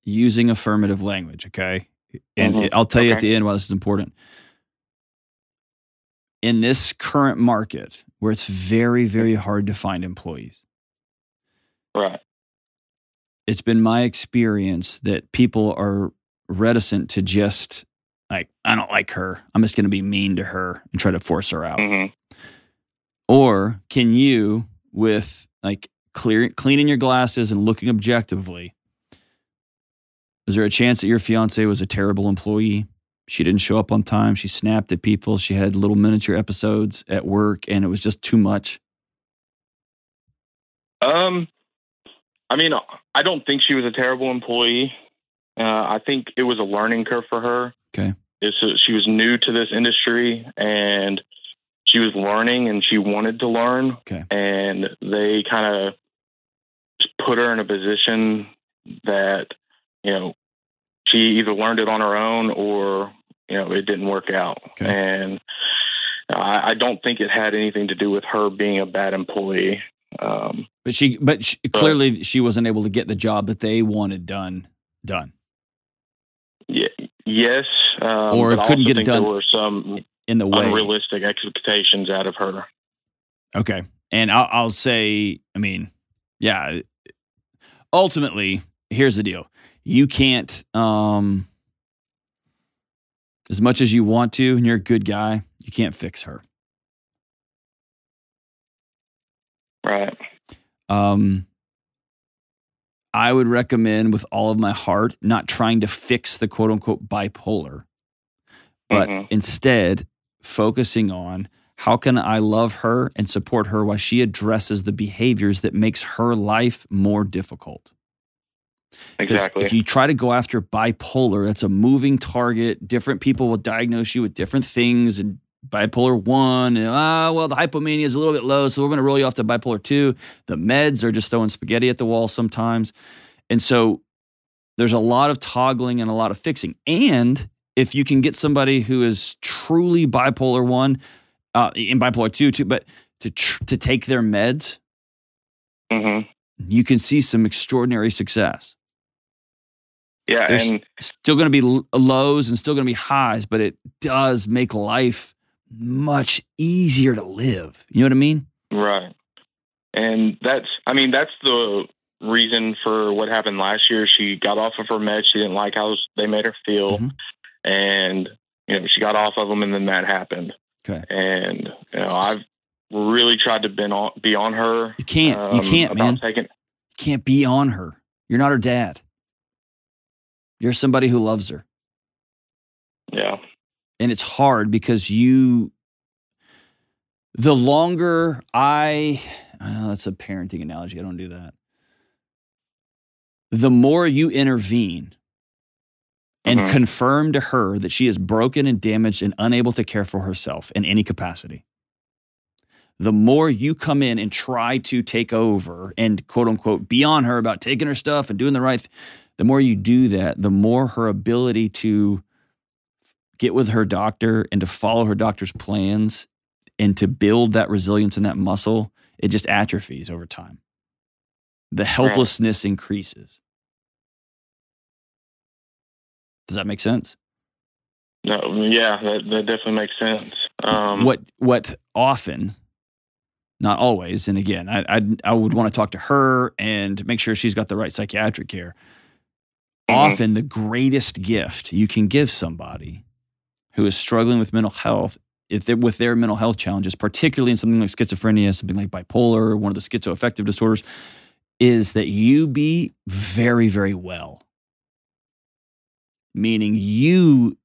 [SPEAKER 1] using affirmative language, okay? And
[SPEAKER 3] Mhm.
[SPEAKER 1] I'll tell you at the end why this is important. In this current market, where it's very, very hard to find employees,
[SPEAKER 3] Right.
[SPEAKER 1] it's been my experience that people are reticent to just Like, I don't like her. I'm just going to be mean to her and try to force her out.
[SPEAKER 3] hmm
[SPEAKER 1] Or can you, with like clear, cleaning your glasses and looking objectively, is there a chance that your fiance was a terrible employee? She didn't show up on time. She snapped at people. She had little miniature episodes at work, and it was just too much.
[SPEAKER 3] Um, I mean, I don't think she was a terrible employee. Uh, I think it was a learning curve for her.
[SPEAKER 1] Okay.
[SPEAKER 3] It's a, she was new to this industry and she was learning and she wanted to learn.
[SPEAKER 1] Okay.
[SPEAKER 3] And they kind of put her in a position that, you know, she either learned it on her own or, you know, it didn't work out.
[SPEAKER 1] Okay.
[SPEAKER 3] And I, I don't think it had anything to do with her being a bad employee. Um,
[SPEAKER 1] But she, but she, clearly, she wasn't able to get the job that they wanted done. Done.
[SPEAKER 3] Yeah, yes, um,
[SPEAKER 1] Or
[SPEAKER 3] but
[SPEAKER 1] couldn't get it done
[SPEAKER 3] There were some
[SPEAKER 1] in the way.
[SPEAKER 3] unrealistic expectations out of her.
[SPEAKER 1] Okay. And I'll, I'll say, I mean, yeah, ultimately, here's the deal. You can't, um, as much as you want to, and you're a good guy, you can't fix her.
[SPEAKER 3] Right.
[SPEAKER 1] Um, I would recommend with all of my heart not trying to fix the quote unquote bipolar, but
[SPEAKER 3] Mhm.
[SPEAKER 1] instead focusing on how can I love her and support her while she addresses the behaviors that makes her life more difficult.
[SPEAKER 3] Exactly.
[SPEAKER 1] If you try to go after bipolar, that's a moving target. Different people will diagnose you with different things and bipolar one. And, ah, well, the hypomania is a little bit low, so we're going to roll you off to bipolar two. The meds are just throwing spaghetti at the wall sometimes. And so there's a lot of toggling and a lot of fixing. And if you can get somebody who is truly bipolar one, uh, in bipolar two too, but to tr- to take their meds,
[SPEAKER 3] hmm
[SPEAKER 1] you can see some extraordinary success.
[SPEAKER 3] Yeah,
[SPEAKER 1] There's-
[SPEAKER 3] and
[SPEAKER 1] still going to be l- lows and still going to be highs, but it does make life much easier to live. You know what I mean?
[SPEAKER 3] right, and that's. I mean, that's the reason for what happened last year. She got off of her meds. She didn't like how they made her feel,
[SPEAKER 1] Mhm.
[SPEAKER 3] And you know she got off of them, and then that happened.
[SPEAKER 1] Okay.
[SPEAKER 3] And you know I've really tried to be on, be on her.
[SPEAKER 1] You can't. you
[SPEAKER 3] um,
[SPEAKER 1] can't,
[SPEAKER 3] about
[SPEAKER 1] man.
[SPEAKER 3] Taking,
[SPEAKER 1] You can't be on her. You're not her dad. You're somebody who loves her.
[SPEAKER 3] yeah.
[SPEAKER 1] And it's hard because you, the longer I, that's a parenting analogy. I don't do that. The more you intervene and
[SPEAKER 3] Mhm.
[SPEAKER 1] confirm to her that she is broken and damaged and unable to care for herself in any capacity, the more you come in and try to take over and quote unquote be on her about taking her stuff and doing the right, th- the more you do that, the more her ability to get with her doctor and to follow her doctor's plans and to build that resilience and that muscle, it just atrophies over time. The helplessness increases. Does that make sense?
[SPEAKER 3] No, yeah, that, that definitely makes sense. Um,
[SPEAKER 1] what what often not always and again I, I i would want to talk to her and make sure she's got the right psychiatric care
[SPEAKER 3] Mhm.
[SPEAKER 1] often the greatest gift you can give somebody who is struggling with mental health if with their mental health challenges particularly in something like schizophrenia something like bipolar one of the schizoaffective disorders is that you be very very well meaning you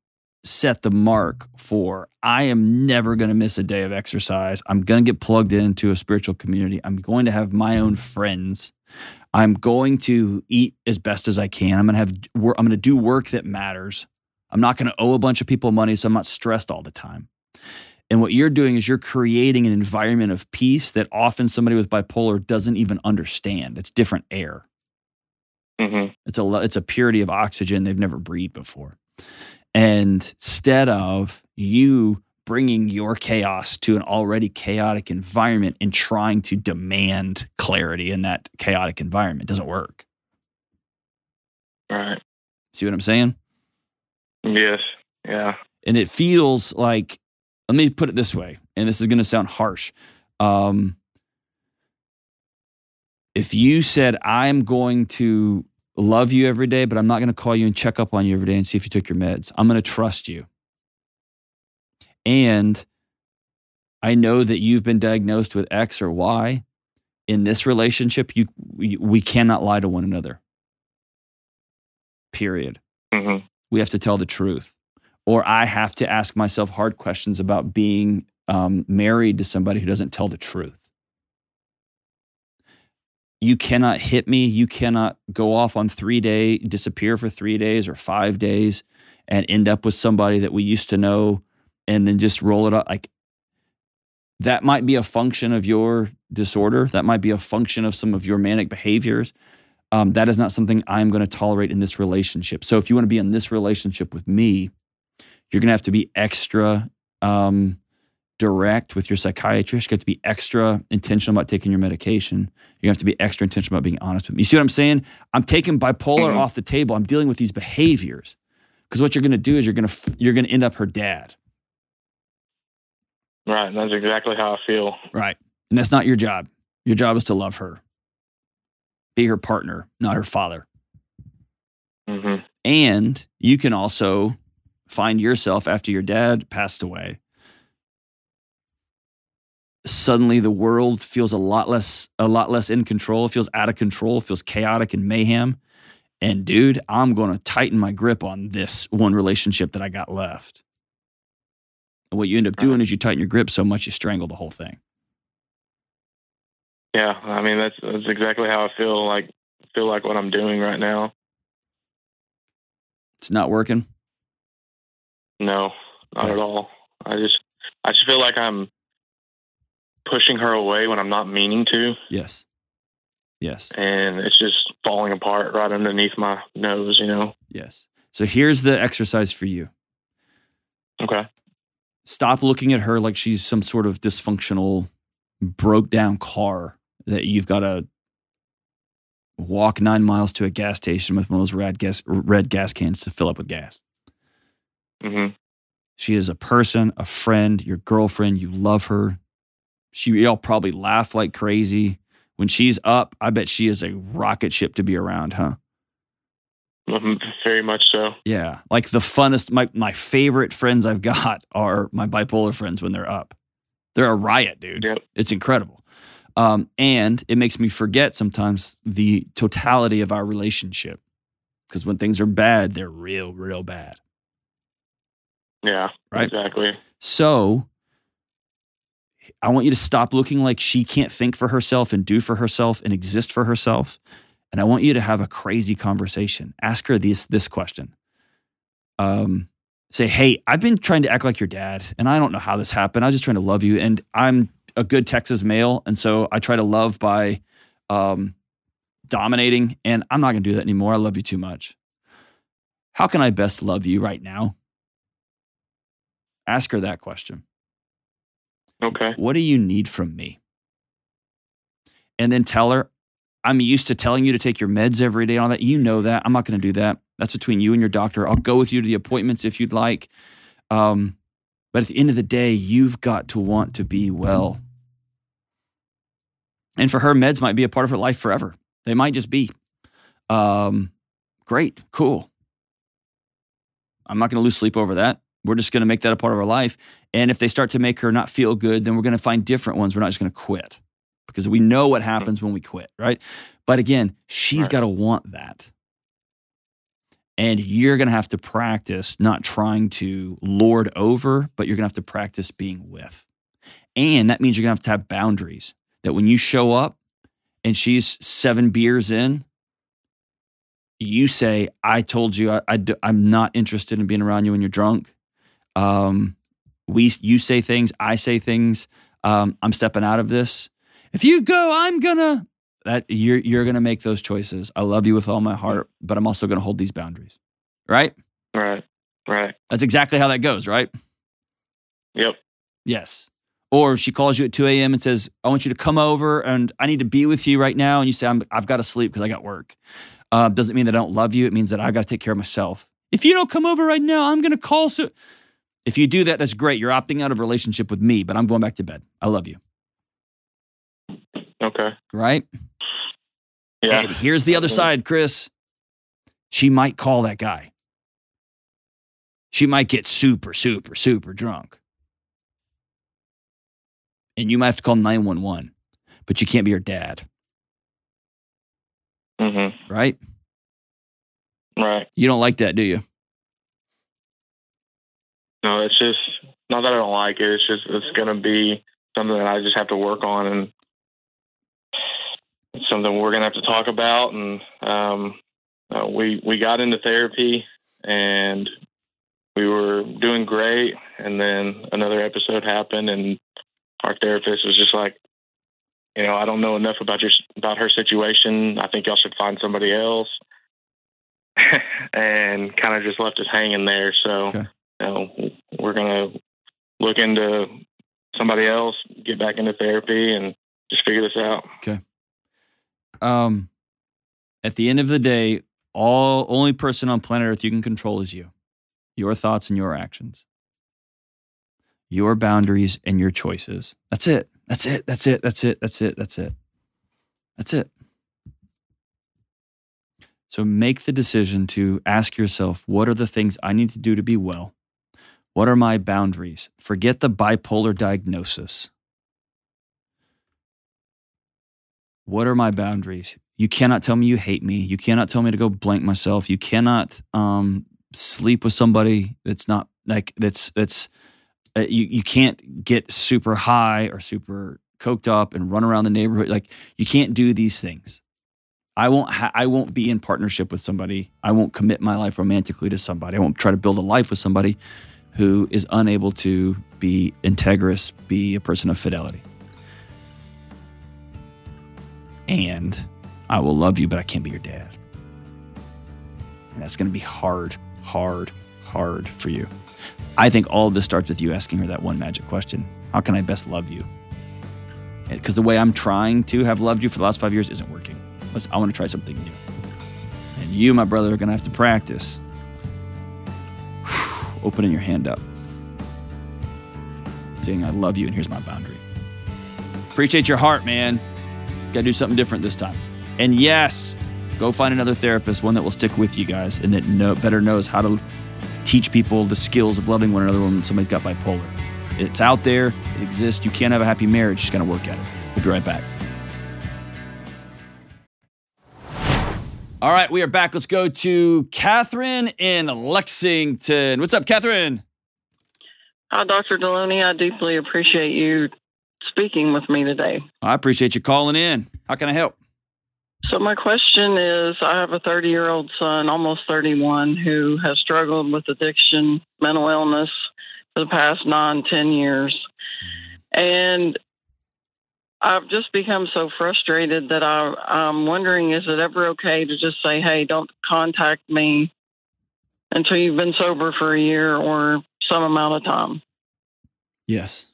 [SPEAKER 1] set the mark for I am never going to miss a day of exercise. I'm going to get plugged into a spiritual community. I'm going to have my own friends. I'm going to eat as best as I can. I'm going to have I'm going to do work that matters. I'm not going to owe a bunch of people money so I'm not stressed all the time. And what you're doing is you're creating an environment of peace that often somebody with bipolar doesn't even understand. It's different air.
[SPEAKER 3] Mhm.
[SPEAKER 1] It's a it's a purity of oxygen they've never breathed before. And instead of you bringing your chaos to an already chaotic environment and trying to demand clarity in that chaotic environment, doesn't work.
[SPEAKER 3] Right.
[SPEAKER 1] See what I'm saying?
[SPEAKER 3] Yes. Yeah.
[SPEAKER 1] And it feels like, let me put it this way, and this is going to sound harsh. Um, if you said, I'm going to love you every day, but I'm not going to call you and check up on you every day and see if you took your meds, I'm going to trust you. And I know that you've been diagnosed with X or Y. In this relationship, you we, we cannot lie to one another. Period.
[SPEAKER 3] Mm-hmm.
[SPEAKER 1] We have to tell the truth. Or I have to ask myself hard questions about being um, married to somebody who doesn't tell the truth. You cannot hit me. You cannot go off on three day, disappear for three days or five days and end up with somebody that we used to know and then just roll it up. Like that might be a function of your disorder. That might be a function of some of your manic behaviors. Um, that is not something I'm going to tolerate in this relationship. So if you want to be in this relationship with me, you're going to have to be extra um, direct with your psychiatrist. You have to be extra intentional about taking your medication. You have to be extra intentional about being honest with me. You see what I'm saying? I'm taking bipolar
[SPEAKER 3] Mhm.
[SPEAKER 1] off the table. I'm dealing with these behaviors because what you're going to do is you're going to f- you're going to end up her dad,
[SPEAKER 3] Right. That's exactly how I feel.
[SPEAKER 1] right? And that's not your job. Your job is to love her, be her partner, not her father.
[SPEAKER 3] hmm
[SPEAKER 1] And you can also find yourself after your dad passed away. Suddenly the world feels a lot less a lot less in control, it feels out of control, it feels chaotic and mayhem. And dude, I'm going to tighten my grip on this one relationship that I got left. And what you end up doing is you tighten your grip so much you strangle the whole thing.
[SPEAKER 3] Yeah. I mean, that's, that's exactly how I feel like, feel like what I'm doing right now.
[SPEAKER 1] It's not working.
[SPEAKER 3] No, not
[SPEAKER 1] Okay.
[SPEAKER 3] at all. I just, I just feel like I'm pushing her away when I'm not meaning to.
[SPEAKER 1] Yes. Yes.
[SPEAKER 3] And it's just falling apart right underneath my nose, you know?
[SPEAKER 1] Yes. So here's the exercise for you.
[SPEAKER 3] Okay.
[SPEAKER 1] stop looking at her like she's some sort of dysfunctional broke down car that you've got to walk nine miles to a gas station with one of those red gas red gas cans to fill up with gas
[SPEAKER 3] Mm-hmm.
[SPEAKER 1] she is a person a friend your girlfriend you love her she y'all probably laugh like crazy when she's up i bet she is a rocket ship to be around huh
[SPEAKER 3] Very much so.
[SPEAKER 1] yeah like the funnest my, my favorite friends i've got are my bipolar friends when they're up they're a riot dude
[SPEAKER 3] Yep.
[SPEAKER 1] It's incredible. Um, and it makes me forget sometimes the totality of our relationship. Because when things are bad, they're real, real bad.
[SPEAKER 3] Yeah.
[SPEAKER 1] Right.
[SPEAKER 3] Exactly.
[SPEAKER 1] So I want you to stop looking like she can't think for herself and do for herself and exist for herself. And I want you to have a crazy conversation. Ask her this this question. Um, say, hey, I've been trying to act like your dad, and I don't know how this happened. I was just trying to love you, and I'm a good Texas male, and so I try to love by um, dominating, and I'm not going to do that anymore. I love you too much. How can I best love you right now? Ask her that question.
[SPEAKER 3] Okay.
[SPEAKER 1] What do you need from me? And then tell her, I'm used to telling you to take your meds every day on that. You know that. I'm not going to do that. That's between you and your doctor. I'll go with you to the appointments if you'd like. Um, but at the end of the day, you've got to want to be well. And for her, meds might be a part of her life forever. They might just be. Um, great, cool. I'm not going to lose sleep over that. We're just going to make that a part of our life. And if they start to make her not feel good, then we're going to find different ones. We're not just going to quit because we know what mm-hmm. happens when we quit, right? But again, she's
[SPEAKER 3] Right.
[SPEAKER 1] got to want that. And you're going to have to practice not trying to lord over, but you're going to have to practice being with. And that means you're going to have to have boundaries that when you show up and she's seven beers in, you say, I told you I, I, am not interested in being around you when you're drunk. Um, we, you say things, I say things. Um, I'm stepping out of this. If you go, I'm gonna. That you're you're gonna make those choices. I love you with all my heart, but I'm also gonna hold these boundaries. Right?
[SPEAKER 3] Right. Right.
[SPEAKER 1] That's exactly how that goes. Right?
[SPEAKER 3] Yep.
[SPEAKER 1] Yes. Or she calls you at 2 a.m. and says, I want you to come over and I need to be with you right now. And you say, I'm, I've got to sleep because I got work. Uh, doesn't mean that I don't love you. It means that I've got to take care of myself. If you don't come over right now, I'm going to call. So if you do that, that's great. You're opting out of a relationship with me, but I'm going back to bed. I love you.
[SPEAKER 3] Okay.
[SPEAKER 1] Right?
[SPEAKER 3] Yeah.
[SPEAKER 1] And here's the other side, Chris. She might call that guy. She might get super, super, super drunk. and you might have to call 911, but you can't be her dad,
[SPEAKER 3] Mm-hmm.
[SPEAKER 1] right?
[SPEAKER 3] Right.
[SPEAKER 1] You don't like that, do you?
[SPEAKER 3] No, it's just not that I don't like it. It's just it's gonna be something that I just have to work on, and it's something we're gonna have to talk about. And um, uh, we we got into therapy, and we were doing great, and then another episode happened, and our therapist was just like, you know, I don't know enough about your about her situation. I think y'all should find somebody else. and kind of just left us hanging there. So,
[SPEAKER 1] Okay.
[SPEAKER 3] You know, we're gonna look into somebody else, get back into therapy, and just figure this out. Okay.
[SPEAKER 1] Um, at the end of the day, all only person on planet Earth you can control is you, your thoughts and your actions, your boundaries and your choices. That's it. That's it. That's it. That's it. That's it. That's it. That's it. So make the decision to ask yourself what are the things I need to do to be well? What are my boundaries? Forget the bipolar diagnosis. What are my boundaries? You cannot tell me you hate me. You cannot tell me to go blank myself. You cannot um, sleep with somebody that's not like that's that's uh, you you can't get super high or super coked up and run around the neighborhood. Like you can't do these things. I won't ha- I won't be in partnership with somebody. I won't commit my life romantically to somebody. I won't try to build a life with somebody who is unable to be integrous, be a person of fidelity. And I will love you, but I can't be your dad. And that's going to be hard, hard, hard for you. I think all of this starts with you asking her that one magic question How can I best love you? Because the way I'm trying to have loved you for the last five years isn't working. I want to try something new. And you, my brother, are going to have to practice opening your hand up, saying, I love you, and here's my boundary. Appreciate your heart, man. Got to do something different this time. And yes, go find another therapist, one that will stick with you guys and that know, better knows how to teach people the skills of loving one another when somebody's got bipolar. It's out there, it exists. You can't have a happy marriage, just got to work at it. We'll be right back. All right, we are back. Let's go to Catherine in Lexington. What's up, Catherine?
[SPEAKER 4] Hi, Dr. Delony. I deeply appreciate you speaking with me today.
[SPEAKER 1] I appreciate you calling in. How can I help?
[SPEAKER 4] So, my question is I have a 30 year old son, almost 31, who has struggled with addiction, mental illness for the past nine, 10 years. And I've just become so frustrated that I, I'm wondering is it ever okay to just say, hey, don't contact me until you've been sober for a year or some amount of time?
[SPEAKER 1] Yes.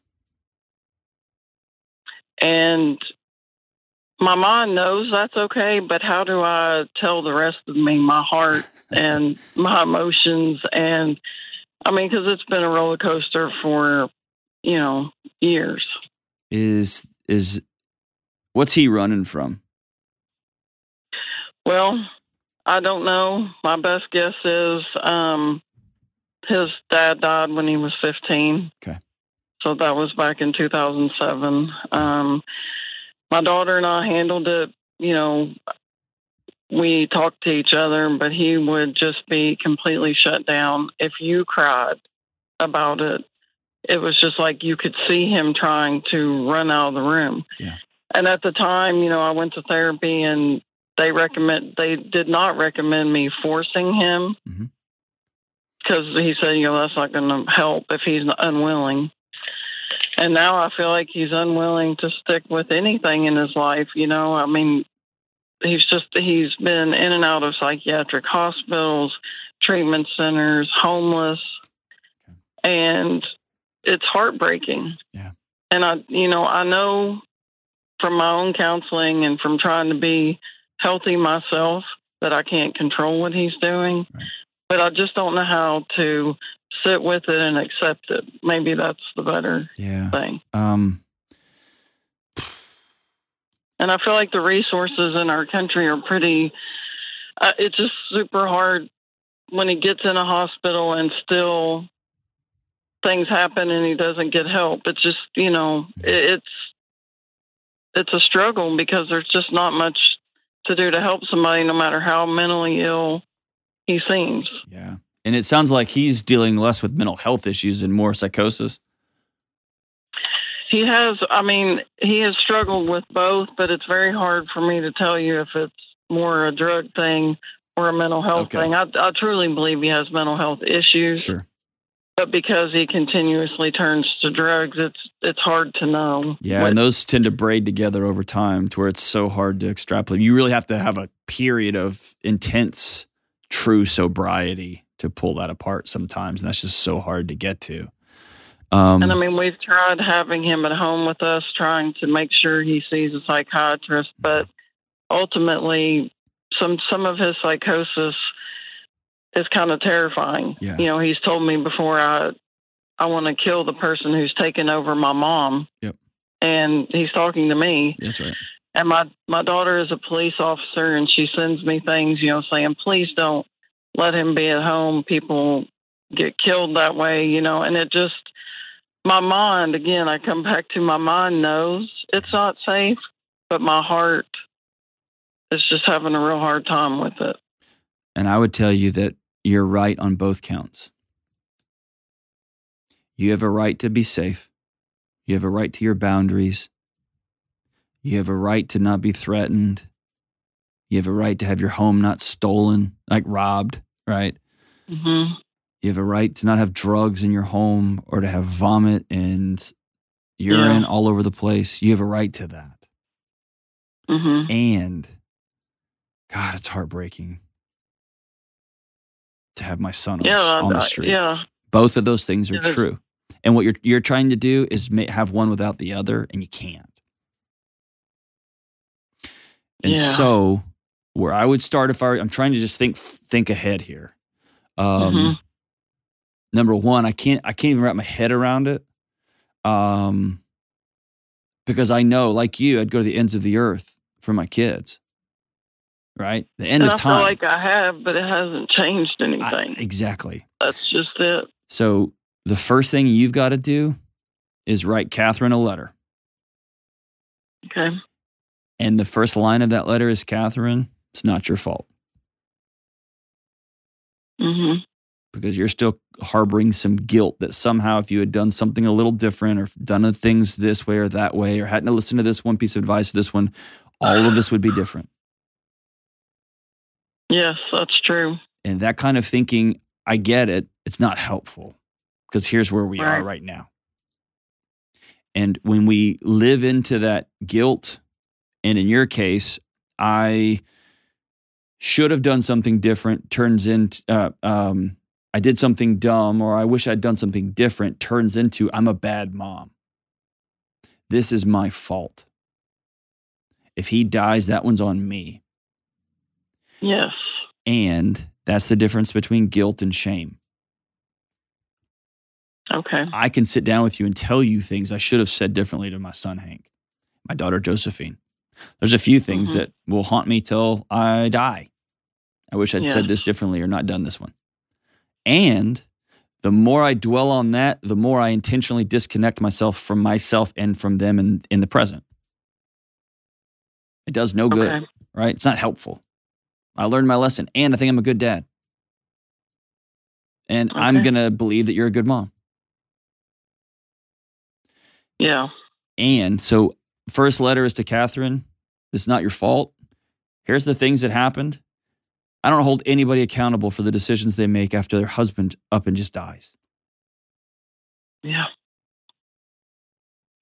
[SPEAKER 4] And my mind knows that's okay, but how do I tell the rest of me, my heart and my emotions? And I mean, because it's been a roller coaster for, you know, years.
[SPEAKER 1] Is is what's he running from?
[SPEAKER 4] Well, I don't know. My best guess is um, his dad died when he was 15.
[SPEAKER 1] Okay.
[SPEAKER 4] So that was back in 2007. Um, my daughter and I handled it, you know, we talked to each other, but he would just be completely shut down. If you cried about it, it was just like you could see him trying to run out of the room.
[SPEAKER 1] Yeah.
[SPEAKER 4] And at the time, you know, I went to therapy and they recommend they did not recommend me forcing him
[SPEAKER 1] mm-hmm.
[SPEAKER 4] because he said, you know, that's not going to help if he's unwilling. And now I feel like he's unwilling to stick with anything in his life. You know, I mean, he's just he's been in and out of psychiatric hospitals, treatment centers, homeless, and it's heartbreaking.
[SPEAKER 1] Yeah.
[SPEAKER 4] And I, you know, I know from my own counseling and from trying to be healthy myself that I can't control what he's doing,
[SPEAKER 1] Right.
[SPEAKER 4] but I just don't know how to sit with it and accept it. Maybe that's the better
[SPEAKER 1] Yeah.
[SPEAKER 4] thing.
[SPEAKER 1] Um.
[SPEAKER 4] And I feel like the resources in our country are pretty, uh, it's just super hard when he gets in a hospital and still things happen and he doesn't get help. It's just you know it's it's a struggle because there's just not much to do to help somebody, no matter how mentally ill he seems.
[SPEAKER 1] Yeah. And it sounds like he's dealing less with mental health issues and more psychosis.
[SPEAKER 4] He has, I mean, he has struggled with both, but it's very hard for me to tell you if it's more a drug thing or a mental health
[SPEAKER 1] Okay.
[SPEAKER 4] thing. I, I truly believe he has mental health issues,
[SPEAKER 1] Sure.
[SPEAKER 4] But because he continuously turns to drugs, it's it's hard to know.
[SPEAKER 1] Yeah,
[SPEAKER 4] what-
[SPEAKER 1] and those tend to braid together over time to where it's so hard to extrapolate. You really have to have a period of intense, true sobriety to pull that apart sometimes, and that's just so hard to get to. Um,
[SPEAKER 4] And I mean, we've tried having him at home with us, trying to make sure he sees a psychiatrist, but ultimately, some some of his psychosis is kind of terrifying.
[SPEAKER 1] Yeah.
[SPEAKER 4] You know, he's told me before I I want to kill the person who's taken over my mom.
[SPEAKER 1] Yep.
[SPEAKER 4] And he's talking to me,
[SPEAKER 1] that's right.
[SPEAKER 4] and my my daughter is a police officer, and she sends me things, you know, saying, "Please don't let him be at home. People get killed that way," you know. And it just, my mind again, I come back to my mind knows it's not safe, but my heart is just having a real hard time with it.
[SPEAKER 1] And I would tell you that you're right on both counts. You have a right to be safe. You have a right to your boundaries. You have a right to not be threatened. You have a right to have your home not stolen, like robbed, right?
[SPEAKER 4] hmm
[SPEAKER 1] You have a right to not have drugs in your home or to have vomit and urine
[SPEAKER 4] Yeah.
[SPEAKER 1] all over the place. You have a right to that.
[SPEAKER 4] hmm
[SPEAKER 1] And God, it's heartbreaking to have my son on,
[SPEAKER 4] Yeah,
[SPEAKER 1] the, on the street.
[SPEAKER 4] yeah,
[SPEAKER 1] Both of those things are
[SPEAKER 4] Yeah.
[SPEAKER 1] true. And what you're you're trying to do is ma- have one without the other, and you can't. And so, where I would start if I I'm trying to just think think ahead here. Um,
[SPEAKER 4] Mhm.
[SPEAKER 1] Number one, I can't I can't even wrap my head around it. Um, because I know, like you, I'd go to the ends of the earth for my kids. Right, the end
[SPEAKER 4] and
[SPEAKER 1] of
[SPEAKER 4] I
[SPEAKER 1] time.
[SPEAKER 4] feel like I have, but it hasn't changed
[SPEAKER 1] I-
[SPEAKER 4] anything.
[SPEAKER 1] exactly.
[SPEAKER 4] That's just it.
[SPEAKER 1] So the first thing you've got to do is write Catherine a letter.
[SPEAKER 4] Okay.
[SPEAKER 1] And the first line of that letter is Catherine, it's not your fault
[SPEAKER 4] Mm-hmm.
[SPEAKER 1] because you're still harboring some guilt that somehow if you had done something a little different or done things this way or that way or hadn't listened to this one piece of advice or this one, all of this would be different.
[SPEAKER 4] Yes, that's true.
[SPEAKER 1] And that kind of thinking, I get it. It's not helpful because here's where we are
[SPEAKER 4] Right.
[SPEAKER 1] right now. And when we live into that guilt, and in your case, I should have done something different, turns into, uh, um, I did something dumb, or I wish I'd done something different, turns into, I'm a bad mom. This is my fault. If he dies, that one's on me.
[SPEAKER 4] Yes.
[SPEAKER 1] And that's the difference between guilt and shame.
[SPEAKER 4] Okay.
[SPEAKER 1] I can sit down with you and tell you things I should have said differently to my son Hank, my daughter Josephine. There's a few things
[SPEAKER 4] Mhm.
[SPEAKER 1] that will haunt me till I die. I wish I'd said this differently or not done this one. And the more I dwell on that, the more I intentionally disconnect myself from myself and from them in, in the present. It does no good, right? It's not helpful. I learned my lesson and I think I'm a good dad. And I'm going to believe that you're a good mom.
[SPEAKER 4] Yeah.
[SPEAKER 1] And so, first letter is to Catherine. It's not your fault. Here's the things that happened. I don't hold anybody accountable for the decisions they make after their husband up and just dies.
[SPEAKER 4] Yeah.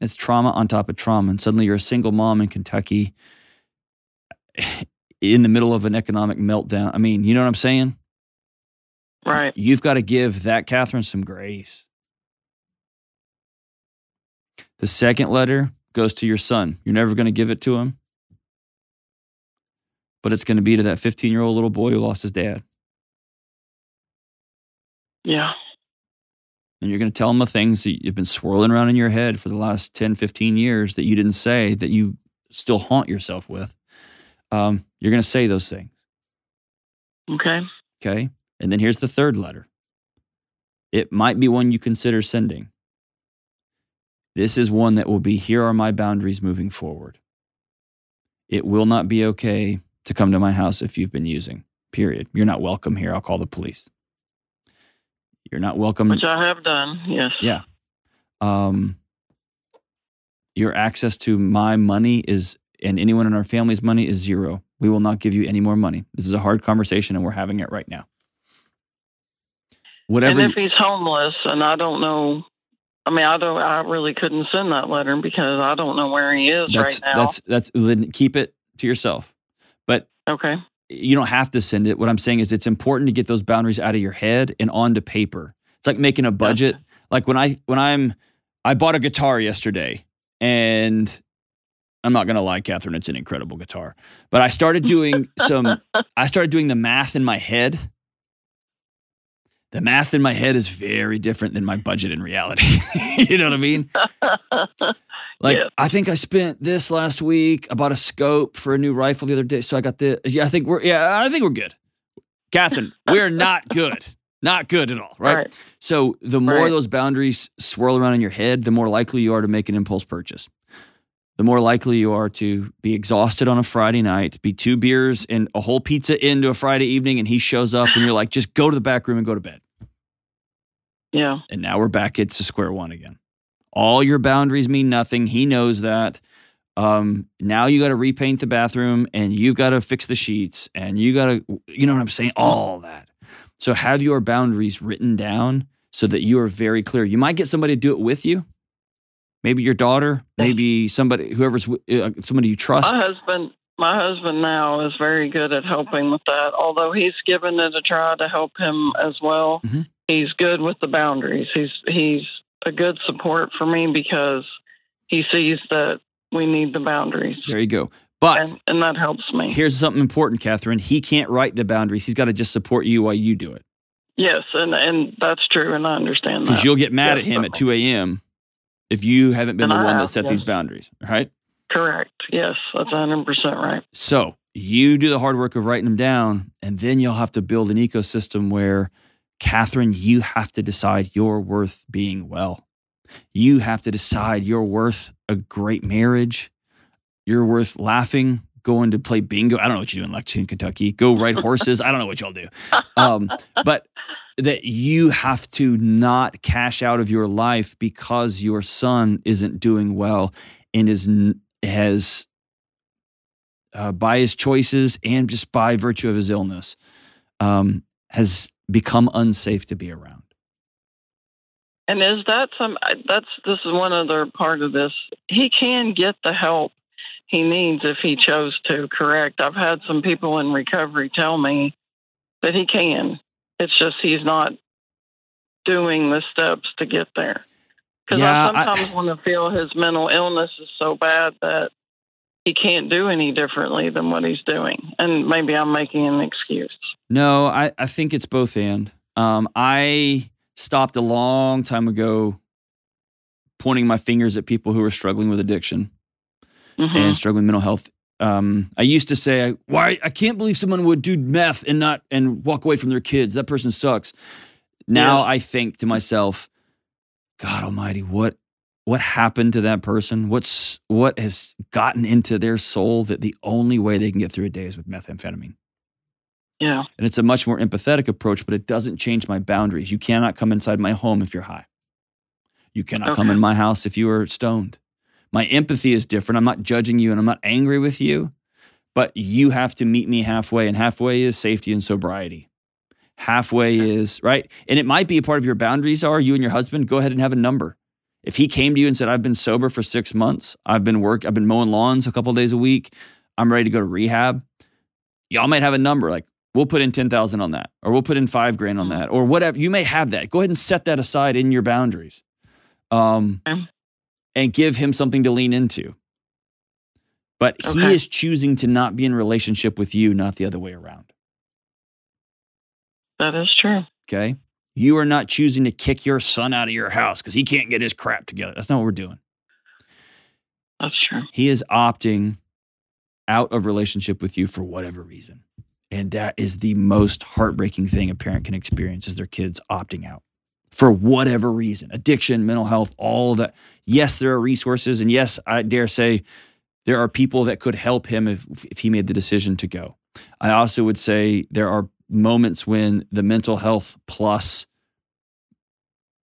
[SPEAKER 1] It's trauma on top of trauma. And suddenly you're a single mom in Kentucky in the middle of an economic meltdown. I mean, you know what I'm saying?
[SPEAKER 4] Right.
[SPEAKER 1] You've got to give that Catherine some grace. The second letter goes to your son. You're never going to give it to him, but it's going to be to that 15 year old little boy who lost his dad.
[SPEAKER 4] Yeah.
[SPEAKER 1] And you're going to tell him the things that you've been swirling around in your head for the last 10, 15 years that you didn't say, that you still haunt yourself with. Um, you're going to say those things.
[SPEAKER 4] Okay.
[SPEAKER 1] Okay. And then here's the third letter it might be one you consider sending. This is one that will be here are my boundaries moving forward. It will not be okay to come to my house if you've been using, period. You're not welcome here. I'll call the police. You're not welcome.
[SPEAKER 4] Which I have done, yes.
[SPEAKER 1] Yeah. Um, your access to my money is, and anyone in our family's money is zero. We will not give you any more money. This is a hard conversation, and we're having it right now. Whatever.
[SPEAKER 4] And if he's homeless, and I don't know, I mean, I don't, I really couldn't send that letter because I don't know where he is
[SPEAKER 1] that's
[SPEAKER 4] right now.
[SPEAKER 1] that's that's then keep it to yourself. But
[SPEAKER 4] okay.
[SPEAKER 1] you don't have to send it. What I'm saying is it's important to get those boundaries out of your head and onto paper. It's like making a budget. Like when I when I'm I bought a guitar yesterday and I'm not gonna lie, Catherine, it's an incredible guitar. But I started doing some I started doing the math in my head. The math in my head is very different than my budget in reality. you know what I mean? Like
[SPEAKER 4] Yeah.
[SPEAKER 1] I think I spent this last week. I bought a scope for a new rifle the other day. So I got the yeah, I think we're yeah, I think we're good. Catherine, we're not good. Not good at all, right?
[SPEAKER 4] Right.
[SPEAKER 1] So the more
[SPEAKER 4] Right.
[SPEAKER 1] those boundaries swirl around in your head, the more likely you are to make an impulse purchase. The more likely you are to be exhausted on a Friday night, be two beers and a whole pizza into a Friday evening, and he shows up and you're like, just go to the back room and go to bed.
[SPEAKER 4] Yeah.
[SPEAKER 1] And now we're back at square one again. All your boundaries mean nothing. He knows that. Um, now you got to repaint the bathroom and you got to fix the sheets and you got to, you know what I'm saying? All that. So have your boundaries written down so that you are very clear. You might get somebody to do it with you. Maybe your daughter, maybe somebody, whoever's uh, somebody you trust.
[SPEAKER 4] My husband, my husband now is very good at helping with that. Although he's given it a try to help him as well.
[SPEAKER 1] Mhm.
[SPEAKER 4] He's good with the boundaries. He's he's a good support for me because he sees that we need the boundaries,
[SPEAKER 1] There you go. But
[SPEAKER 4] and, and that helps me.
[SPEAKER 1] here's something important, Catherine. He can't write the boundaries. He's got to just support you while you do it.
[SPEAKER 4] Yes, and and that's true, and I understand that.
[SPEAKER 1] Because you'll get mad
[SPEAKER 4] Yes,
[SPEAKER 1] at him at 2 a.m. if you haven't been
[SPEAKER 4] And
[SPEAKER 1] the
[SPEAKER 4] I
[SPEAKER 1] one that
[SPEAKER 4] have,
[SPEAKER 1] set these boundaries. right?
[SPEAKER 4] Correct. Yes, that's 100 percent right.
[SPEAKER 1] So you do the hard work of writing them down, and then you'll have to build an ecosystem where, Catherine, you have to decide you're worth being well. You have to decide you're worth a great marriage. You're worth laughing, going to play bingo. I don't know what you do in Lexington, Kentucky. Go ride horses. I don't know what y'all do. Um, but that you have to not cash out of your life because your son isn't doing well and is has uh, by his choices and just by virtue of his illness um, has become unsafe to be around.
[SPEAKER 4] And is that some? That's this is one other part of this. He can get the help he needs if he chose to. Correct. I've had some people in recovery tell me that he can. It's just he's not doing the steps to get there. Because
[SPEAKER 1] Yeah,
[SPEAKER 4] I
[SPEAKER 1] I-
[SPEAKER 4] sometimes want to feel his mental illness is so bad that he can't do any differently than what he's doing. And maybe I'm making an excuse.
[SPEAKER 1] No, I, I think it's both and. Um, I stopped a long time ago pointing my fingers at people who are struggling with addiction.
[SPEAKER 4] Mhm.
[SPEAKER 1] and struggling with mental health. Um, I used to say, I, "Why I can't believe someone would do meth and not and walk away from their kids. That person sucks." Now
[SPEAKER 4] Yeah.
[SPEAKER 1] I think to myself, "God Almighty, what what happened to that person? What's what has gotten into their soul that the only way they can get through a day is with methamphetamine?"
[SPEAKER 4] Yeah.
[SPEAKER 1] And it's a much more empathetic approach, but it doesn't change my boundaries. You cannot come inside my home if you're high. You cannot come in my house if you are stoned. My empathy is different. I'm not judging you and I'm not angry with you, but you have to meet me halfway. And halfway is safety and sobriety. Halfway is, right? And it might be a part of your boundaries are you and your husband, go ahead and have a number. If he came to you and said, I've been sober for six months, I've been work, I've been mowing lawns a couple days a week, I'm ready to go to rehab. Y'all might have a number like we'll put in 10,000 on that, or we'll put in five grand on
[SPEAKER 4] Mhm.
[SPEAKER 1] that, or whatever. You may have that. Go ahead and set that aside in your boundaries. Um. And give him something to lean into. But he is choosing to not be in relationship with you, not the other way around.
[SPEAKER 4] That is true.
[SPEAKER 1] Okay. You are not choosing to kick your son out of your house because he can't get his crap together. That's not what we're doing.
[SPEAKER 4] That's true.
[SPEAKER 1] He is opting out of relationship with you for whatever reason. And that is the most heartbreaking thing a parent can experience is their kids opting out for whatever reason addiction, mental health, all of that. Yes, there are resources. And yes, I dare say there are people that could help him if, if he made the decision to go. I also would say there are moments when the mental health plus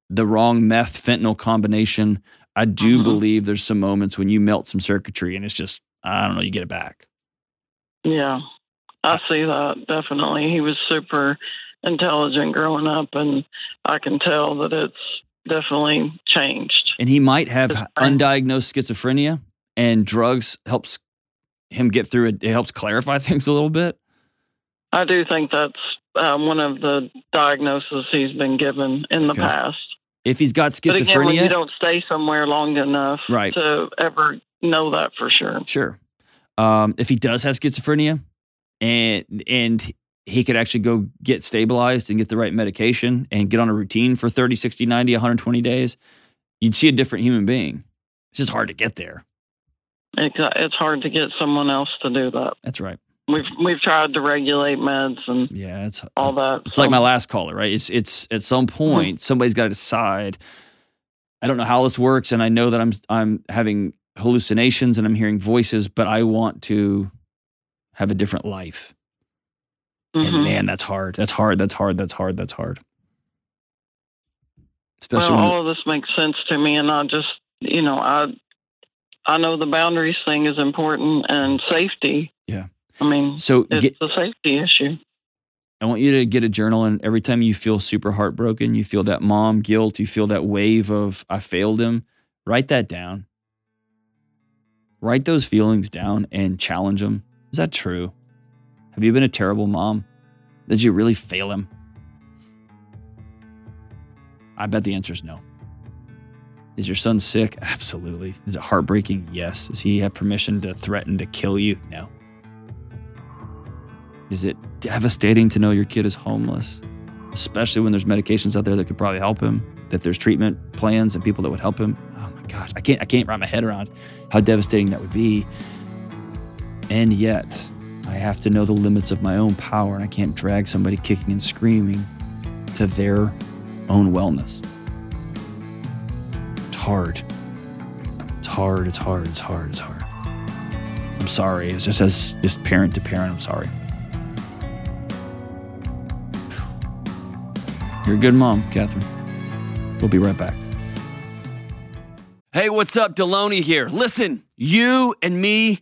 [SPEAKER 1] the wrong meth fentanyl combination. I do
[SPEAKER 4] Mhm.
[SPEAKER 1] believe there's some moments when you melt some circuitry and it's just, I don't know, you get it back.
[SPEAKER 4] Yeah, I see that definitely. He was super intelligent growing up, and I can tell that it's definitely changed.
[SPEAKER 1] And he might have undiagnosed schizophrenia and drugs helps him get through it. It helps clarify things a little bit.
[SPEAKER 4] I do think that's uh, one of the diagnoses he's been given in the
[SPEAKER 1] Okay.
[SPEAKER 4] past.
[SPEAKER 1] If he's got
[SPEAKER 4] But again, when you don't stay somewhere long enough
[SPEAKER 1] Right.
[SPEAKER 4] to ever know that for sure.
[SPEAKER 1] sure. Um, if he does have schizophrenia and and he could actually go get stabilized and get the right medication and get on a routine for 30, 60, 90, 120 days, you'd see a different human being. It's just hard to get there.
[SPEAKER 4] It's hard to get someone else to do that.
[SPEAKER 1] That's right.
[SPEAKER 4] We've we've tried to regulate meds and
[SPEAKER 1] Yeah, it's
[SPEAKER 4] all that.
[SPEAKER 1] It's like my last caller, right? It's it's at some mm-hmm. point somebody's got to decide. I don't know how this works, and I know that I'm I'm having hallucinations and I'm hearing voices, but I want to have a different life. And
[SPEAKER 4] Mhm.
[SPEAKER 1] man, that's hard. That's hard. That's hard. That's hard. That's hard. Especially
[SPEAKER 4] well,
[SPEAKER 1] when
[SPEAKER 4] all of this makes sense to me, and I just, you know, I, I know the boundaries thing is important and safety.
[SPEAKER 1] Yeah.
[SPEAKER 4] I mean,
[SPEAKER 1] so
[SPEAKER 4] it's
[SPEAKER 1] get,
[SPEAKER 4] a safety issue.
[SPEAKER 1] I want you to get a journal, and every time you feel super heartbroken, you feel that mom guilt, you feel that wave of I failed him. Write that down. Write those feelings down and challenge them. Is that true? Have you been a terrible mom? Did you really fail him? I bet the answer is no. Is your son sick? Absolutely. Is it heartbreaking? Yes. Does he have permission to threaten to kill you? No. Is it devastating to know your kid is homeless? Especially when there's medications out there that could probably help him, that there's treatment plans and people that would help him. Oh my gosh, I can't I can't wrap my head around how devastating that would be. And yet, I have to know the limits of my own power and I can't drag somebody kicking and screaming to their own wellness. It's hard. It's hard, it's hard, it's hard, it's hard. I'm sorry. It's just as just parent to parent, I'm sorry. You're a good mom, Catherine. We'll be right back. Hey, what's up? Delony here. Listen, you and me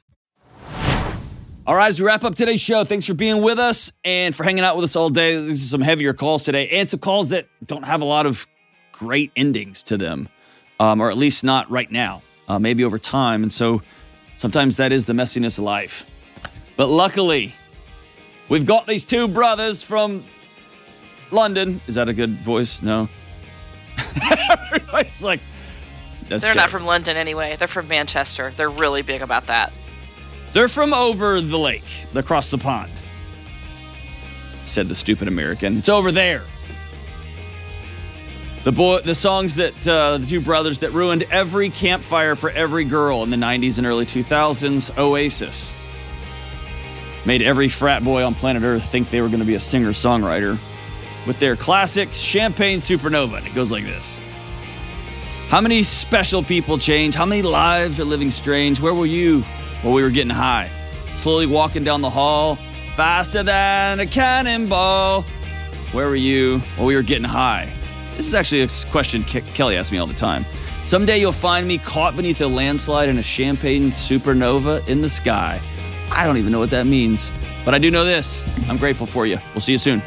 [SPEAKER 1] All right, as we wrap up today's show, thanks for being with us and for hanging out with us all day. These are some heavier calls today and some calls that don't have a lot of great endings to them, um, or at least not right now, uh, maybe over time. And so sometimes that is the messiness of life. But luckily, we've got these two brothers from London. Is that a good voice? No. Everybody's like, that's
[SPEAKER 5] They're not from London anyway. They're from Manchester. They're really big about that.
[SPEAKER 1] They're from over the lake, across the pond. Said the stupid American. It's over there. The boy, the songs that uh, the two brothers that ruined every campfire for every girl in the 90s and early 2000s, Oasis, made every frat boy on planet Earth think they were going to be a singer-songwriter with their classic Champagne Supernova. And it goes like this. How many special people change? How many lives are living strange? Where were you while we were getting high? Slowly walking down the hall, faster than a cannonball. Where were you while we were getting high? This is actually a question Ke- Kelly asks me all the time. Someday you'll find me caught beneath a landslide in a champagne supernova in the sky. I don't even know what that means, but I do know this. I'm grateful for you. We'll see you soon.